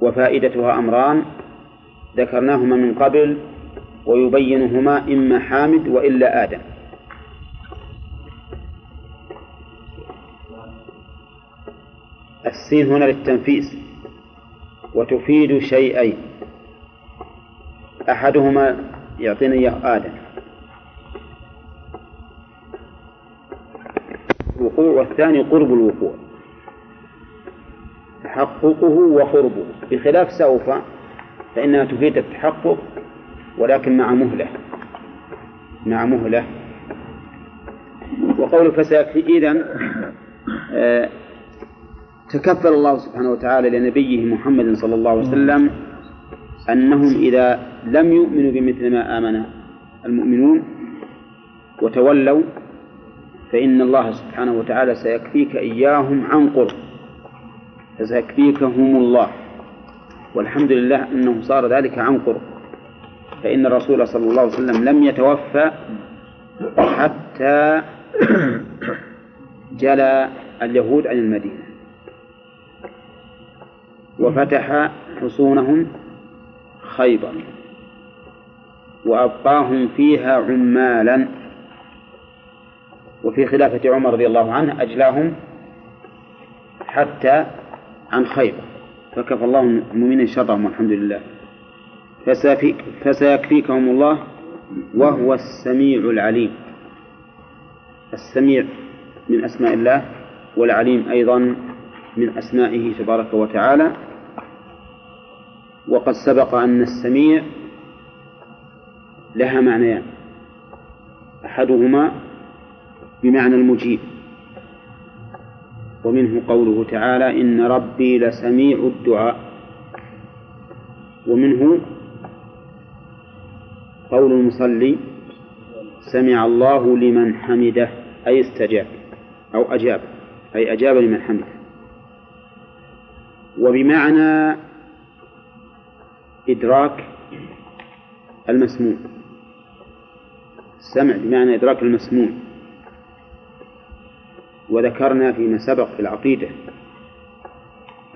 وفائدتها أمران ذكرناهما من قبل ويبينهما إما حامد وإلا آدم. السين هنا للتنفيس وتفيد شيئين أحدهما يعطينا إياه آدم. الوقوع والثاني قرب الوقوع. تحققه وقربه. بخلاف سوف فإنها تفيد التحقق ولكن مع مهلة. مع مهلة. وقول فسيكفي إذن آه تكفل الله سبحانه وتعالى لنبيه محمد صلى الله عليه وسلم أنهم إذا لم يؤمنوا بمثل ما آمن المؤمنون وتولوا فإن الله سبحانه وتعالى سيكفيك إياهم عن قرب فسيكفيكهم الله والحمد لله أنه صار ذلك عن قرب. فإن الرسول صلى الله عليه وسلم لم يتوفى حتى جلى اليهود عن المدينة وفتح حصونهم خيبر وأبقاهم فيها عمالا. وفي خلافة عمر رضي الله عنه أجلاهم حتى عن خيبر. فكفى الله المؤمنين شرهم والحمد لله. فسيكفيكهم الله وهو السميع العليم. السميع من أسماء الله والعليم أيضا من أسمائه تبارك وتعالى. وقد سبق أن السميع لها معنيان. أحدهما بمعنى المجيب. ومنه قوله تعالى إن ربي لسميع الدعاء. ومنه قول المصلي سمع الله لمن حمده أي استجاب أو أجاب أي أجاب لمن حمده. وبمعنى إدراك المسموع. السمع بمعنى إدراك المسموع. وذكرنا فيما سبق في العقيدة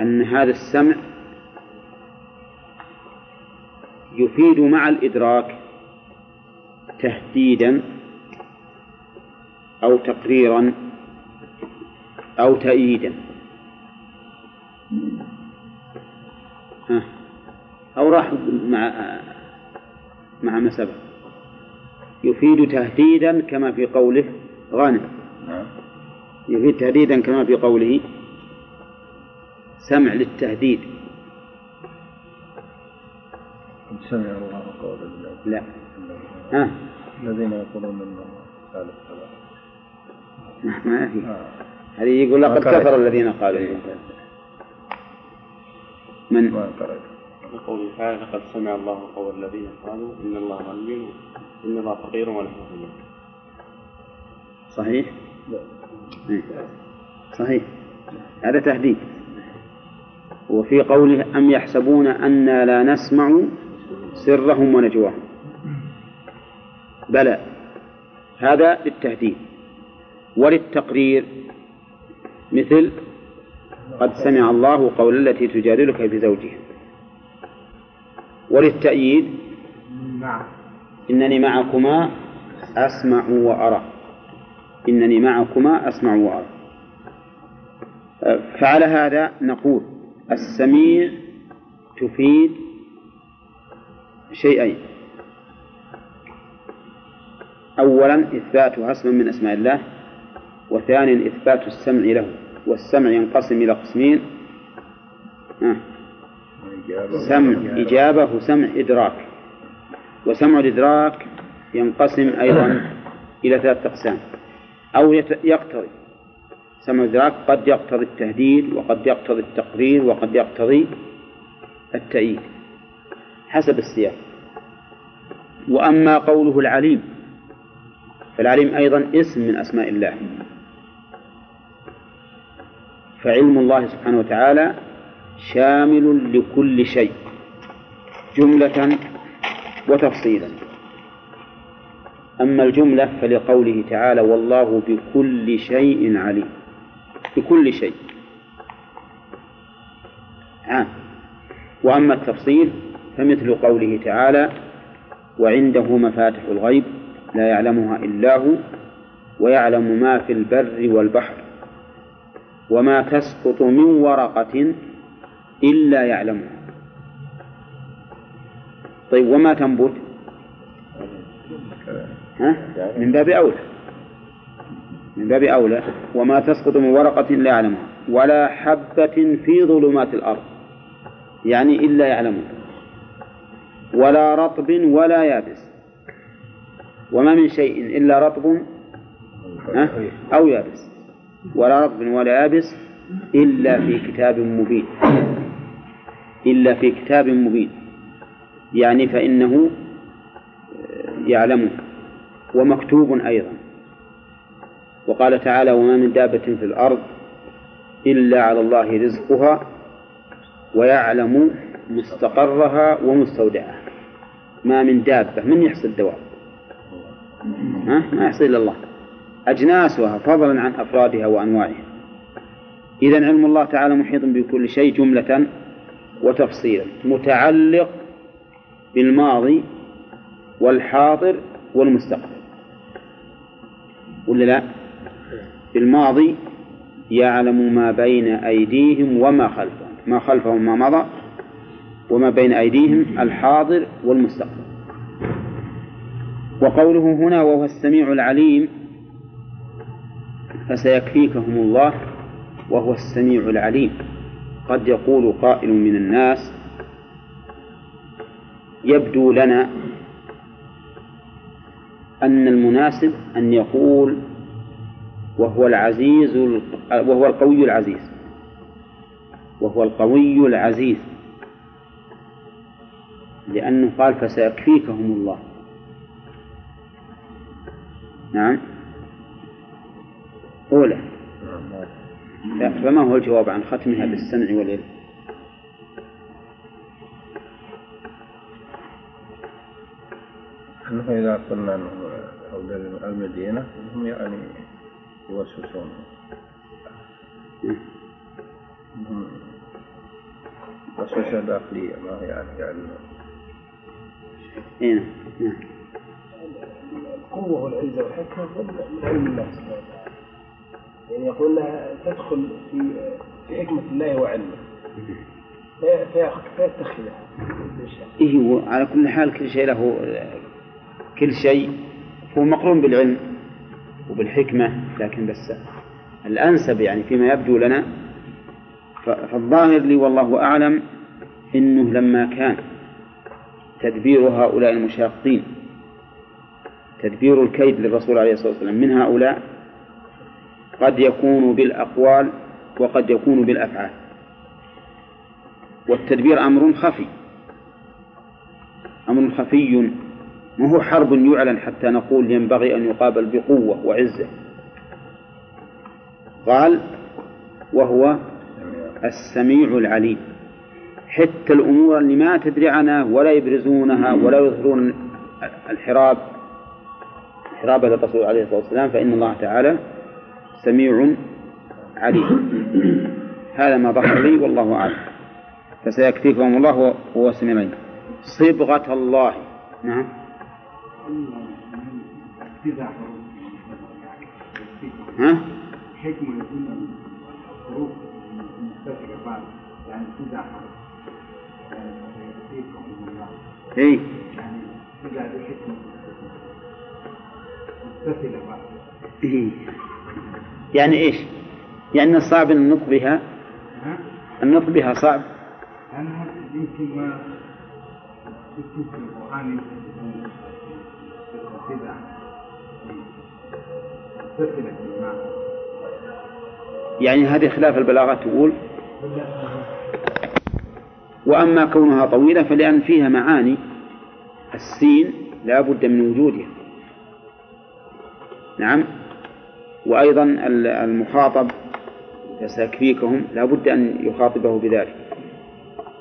أن هذا السمع يفيد مع الإدراك تهديدا أو تقريرا أو تأييدا. أو راح مع مع ما سبق. يفيد تهديدا كما في قوله غانم. يفيد تهديدا كما في قوله سمع للتهديد. سمع الله قول لا. ها؟ الذين يقولون إن الله ثالث ثلاثة ما في. آه. هذه يقول لقد. كفر الذين قالوا من؟ ما قرأت. يقول تعالى لقد سمع الله قول الذين قالوا إن الله غني إن الله فقير ونحن غني صحيح. صحيح. هذا تهديد. وفي قوله أم يحسبون أنا لا نسمع سرهم ونجواهم. بلى. هذا للتهديد. وللتقرير. مثل قد سمع الله قول التي تجادلك في زوجها. وللتأييد. نعم. إنني معكما أسمع وأرى. إنني معكما أسمع وأرى. فعلى هذا نقول السميع تفيد شيئين. أولا إثباتها اسما من أسماء الله وثانيا إثبات السمع له والسمع ينقسم إلى قسمين. آه. سمع إجابة وسمع إدراك. وسمع الإدراك ينقسم أيضا إلى ثلاثة أقسام. أو يقتضي. سمع الإدراك قد يقتضي التهديد وقد يقتضي التقرير وقد يقتضي التأييد حسب السياق. وأما قوله العليم فالعليم أيضا اسم من أسماء الله. فعلم الله سبحانه وتعالى شامل لكل شيء جملة وتفصيلا. أما الجملة فلقوله تعالى والله بكل شيء عليم. بكل شيء. عام. وأما التفصيل فمثل قوله تعالى وعنده مفاتح الغيب لا يعلمها إلا هو ويعلم ما في البر والبحر وما تسقط من ورقة إلا يعلمها. طيب وما تنبت؟ ها؟ من باب أولى. من باب أولى. وما تسقط من ورقة لا يعلمها. ولا حبة في ظلمات الأرض. يعني إلا يعلمها. ولا رطب ولا يابس. وما من شيء إلا رطب؟ أو يابس. ولا رطب ولا يابس إلا في كتاب مبين. إلا في كتاب مبين. يعني فإنه يعلمه. ومكتوب أيضا. وقال تعالى وما من دابة في الأرض إلا على الله رزقها ويعلم مستقرها ومستودعها. ما من دابة. من يحصي الدواب؟ ما يحصي إلا الله. أجناسها فضلا عن أفرادها وأنواعها. إذا علم الله تعالى محيط بكل شيء جملة وتفصيلا. متعلق بالماضي والحاضر والمستقبل. ولا لا؟ بالماضي يعلم ما بين أيديهم وما خلفهم. ما خلفهم ما مضى وما بين أيديهم الحاضر والمستقبل. وقوله هنا وهو السميع العليم فسيكفيكهم الله وهو السميع العليم. قد يقول قائل من الناس يبدو لنا أن المناسب أن يقول وهو العزيز وهو القوي العزيز. وهو القوي العزيز. لأنه قال فسيكفيكهم الله. نعم. أولى. فما هو الجواب عن ختمها بالسمع والعلم نحن إذا قلنا أنه حول المدينة هم يعني يوسوسون. هم وسوسة داخلية ما هي يعني يعلمون إيه. نعم القوة والعزة والحكمة من علم الله سبحانه وتعالى يعني يقول لها تدخل في في حكمة الله وعلمه. في- في- فيتخذها. إيه على كل حال كل شيء له كل شيء هو مقرون بالعلم وبالحكمة لكن بس الأنسب يعني فيما يبدو لنا فالظاهر لي والله أعلم إنه لما كان تدبير هؤلاء المشاقين تدبير الكيد للرسول عليه الصلاة والسلام من هؤلاء قد يكون بالأقوال وقد يكون بالأفعال. والتدبير أمر خفي أمر خفي ما هو حرب يعلن حتى نقول ينبغي أن يقابل بقوة وعزة. قال وهو السميع العليم. حتى الأمور اللي ما تدري عنها ولا يبرزونها ولا يظهرون الحراب حرابة الرسول عليه الصلاة والسلام فإن الله تعالى سميع عليم. هذا ما ظهر لي والله أعلم. فسيكفيكم الله وهو العليم. صبغة الله. نعم. ها؟ حكمة يكون الحروف يعني يعني الله إيه يعني تدع بحكمة متصلة إيه. يعني إيش؟ يعني صعب النطق بها ها؟ النطق بها صعب أنا يمكن ما يمكن في القرآن يعني هذه خلاف البلاغة تقول وأما كونها طويلة فلأن فيها معاني السين لا بد من وجودها. نعم؟ وأيضا ال- المخاطب فسيكفيكهم لا بد أن يخاطبه بذلك.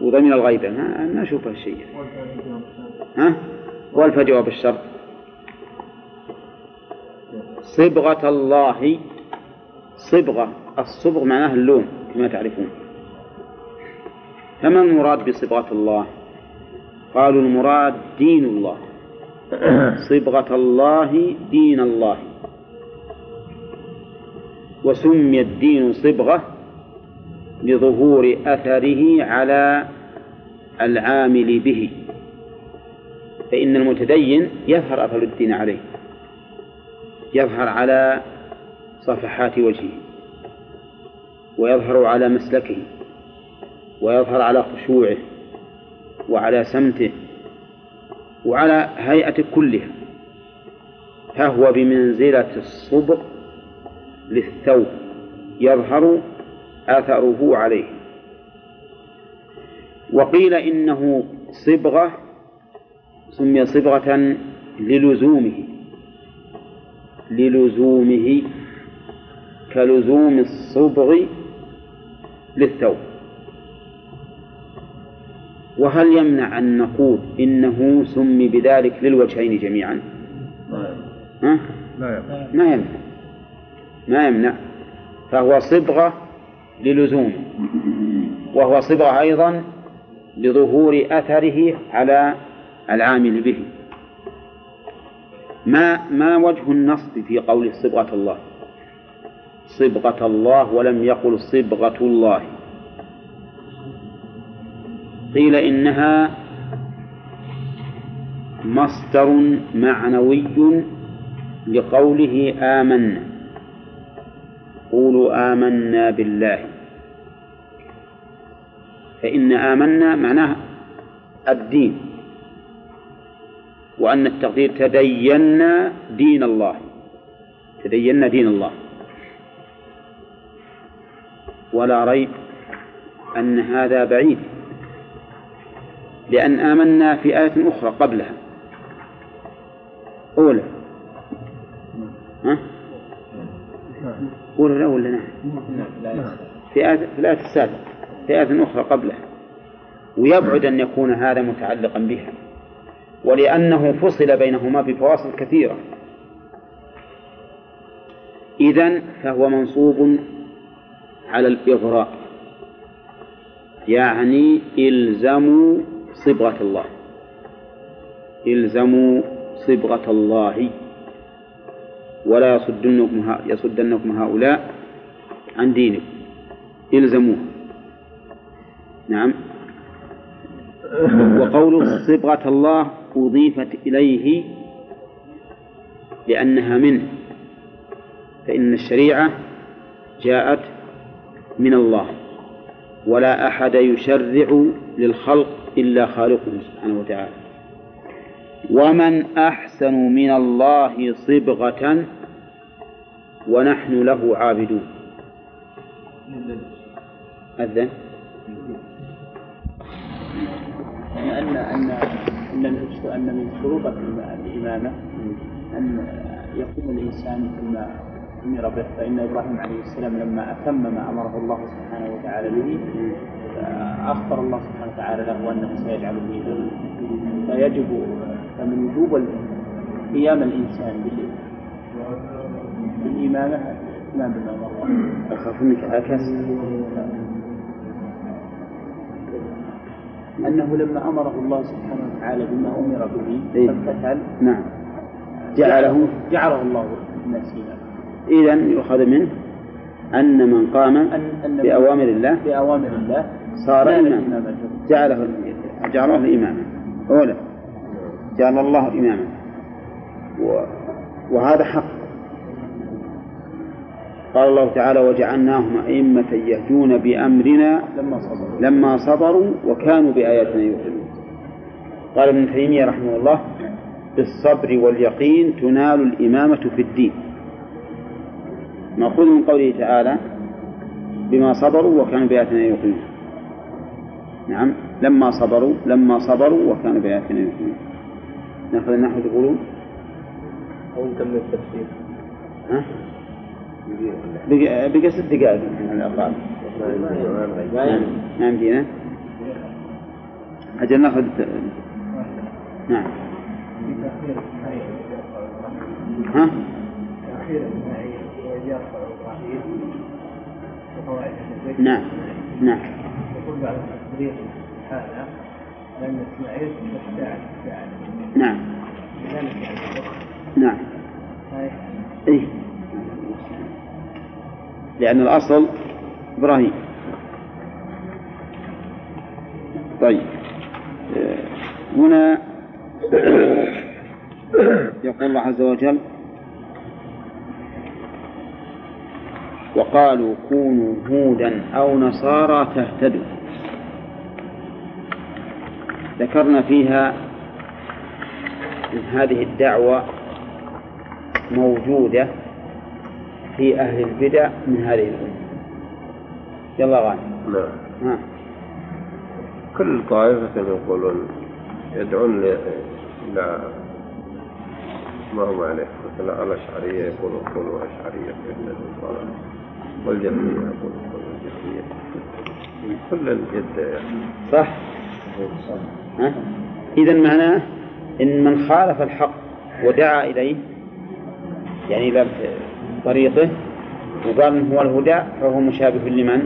وضمن الغيبة ما, ما أشوف هالشيء. ها؟ والفجوة بالشرط صبغة الله. صبغة. الصبغ معناه اللون كما تعرفون. فما المراد بصبغة الله؟ قالوا المراد دين الله. صبغة الله دين الله. وسمي الدين صبغة لظهور أثره على العامل به. فإن المتدين يظهر أثر الدين عليه. يظهر على صفحات وجهه ويظهر على مسلكه ويظهر على خشوعه وعلى سمته وعلى هيئته كلها. فهو بمنزلة الصبغ للثوب يظهر أثره عليه. وقيل إنه صبغة سمي صبغة للزومه. للزومه كلزوم الصبغ للثوب. وهل يمنع أن نقول إنه سمي بذلك للوجهين جميعا؟ ها؟ لا يقع ما يمنع. ما يمنع. فهو صبغة للزوم. وهو صبغة أيضا لظهور أثره على العامل به. ما ما وجه النصب في قول صبغة الله؟ صبغة الله ولم يقل صبغة الله. قيل إنها مصدر معنوي لقوله آمنا. قولوا آمنا بالله. فإن آمنا معناه الدين. وأن التقدير تدينا دين الله. تدينا دين الله. ولا ريب أن هذا بعيد. لأن آمنا في آية أخرى قبلها. أولى. ها؟ أولى لا ولا نعم في آية في الآية السابقة في آية أخرى قبلها. ويبعد أن يكون هذا متعلقا بها. ولأنه فصل بينهما بفواصل كثيرة. إذن فهو منصوب على الإغراء. يعني إلزموا صبغة الله. إلزموا صبغة الله. ولا يصدنكم يصدنكم هؤلاء عن دينكم. إلزموه. نعم. وقول صبغة الله أضيفت إليه لأنها منه فإن الشريعة جاءت من الله ولا أحد يشرع للخلق إلا خالقه سبحانه وتعالى. ومن أحسن من الله صبغة ونحن له عابدون. أذن؟ أن أن أن أن من شروط الإمامة أن يقوم الإنسان بما أمر به. فإن إبراهيم عليه السلام لما أتم ما أمره الله سبحانه وتعالى به أخبر الله سبحانه وتعالى له أنه سيجعل به فيجب فمن وجوب قيام الإنسان بال- بالإمامة الإمام بما أمر الله أخاف منك. عكس أنه لما أمره الله سبحانه وتعالى بما أمر به إيه. فامتثل نعم. جعله؟ جعله الله إماما إذا يؤخذ منه أن من قام أن بأوامر الله بأوامر الله صار إماما. جعله جعل الله إماما. أولا جعل الله إماما. و... وهذا حق. قال الله تعالى وجعلناهم أئمة يهدون بأمرنا لما صبروا لما صبروا وكانوا بآياتنا يوقنون قال ابن تيمية رحمه الله بالصبر واليقين تنال الإمامة في الدين. مأخوذ من قوله تعالى بما صبروا وكانوا بآياتنا يوقنون نعم لما صبروا لما صبروا وكانوا بآياتنا يوقنون نأخذ النحو تقولون؟ أو نكمل التفسير. ها؟ بقى, بقى ست دقائق. من الأقل ما يمدينا أجل ناخذ نعم. ها؟ نعم نعم. لأن إسماعيل نعم. الوقت نعم. صحيح إيه. لأن الأصل إبراهيم. طيب. هنا يقول الله عز وجل وقالوا كونوا هودا أو نصارى تهتدوا. ذكرنا فيها أن هذه الدعوة موجودة في أهل البدع من هذه الأمة. يلا غانم. نعم. ها. كل طائفة يقولون يدعون ل- إلى ما هم عليه. مثلا الأشعرية يقولون كونوا أشعرية. والجهمية يقولون كونوا جهمية كل يدعي صح. ها؟ إذا معناه إن من خالف الحق ودعا إليه يعني إلى طريقه وقال هو الهدى فهو مشابه لمن؟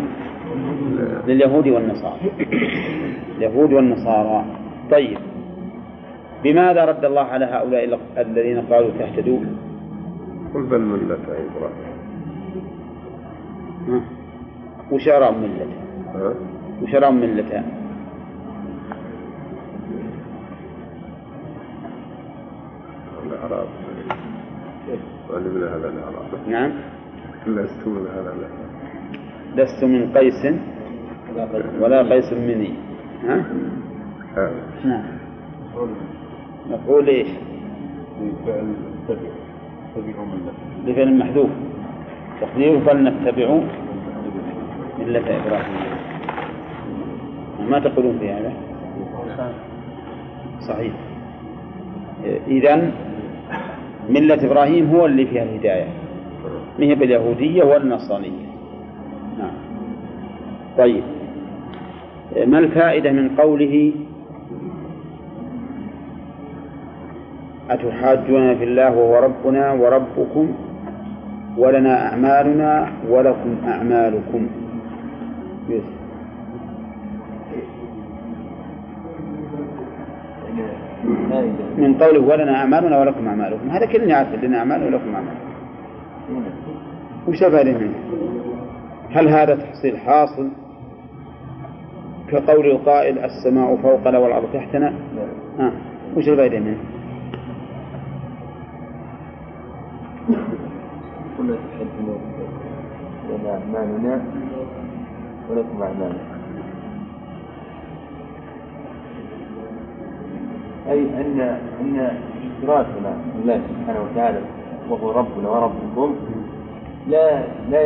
لليهود والنصارى اليهود والنصارى طيب بماذا رد الله على هؤلاء الذين قالوا تهتدوا؟ قل بل ملة إبراهيم ها؟ وش أرى ملته؟ ها؟ وش أرى ملته؟ الأعراب نعم. لست من الأعراب لست من قيس؟ ولا قيس مني. ها؟ ها. نعم. نقول إيش؟ بفعل اتبع اتبعوا ملة لفعل محذوف. تقديره فلنتبع ملة إبراهيم. ما تقولون في هذا؟ صحيح. إذا ملة إبراهيم هو اللي فيها الهداية. ما هي باليهودية ولا النصرانية نعم. طيب. ما الفائدة من قوله أتحاجون في الله وهو ربنا وربكم ولنا أعمالنا ولكم أعمالكم؟ يوسف من قوله ولنا أعمالنا ولكم أعمالكم هذا كلنا يعرف لنا أعمال ولكم أعمال وش الفائدة منه؟ هل هذا تحصيل حاصل كقول القائل السماء فوقنا والأرض تحتنا؟ ها وش الفائدة منه؟ كنا تحدثون لنا أعمالنا ولكم أعمالنا أي أن أن اشتراكنا بالله سبحانه وتعالى وهو ربنا وربكم لا لا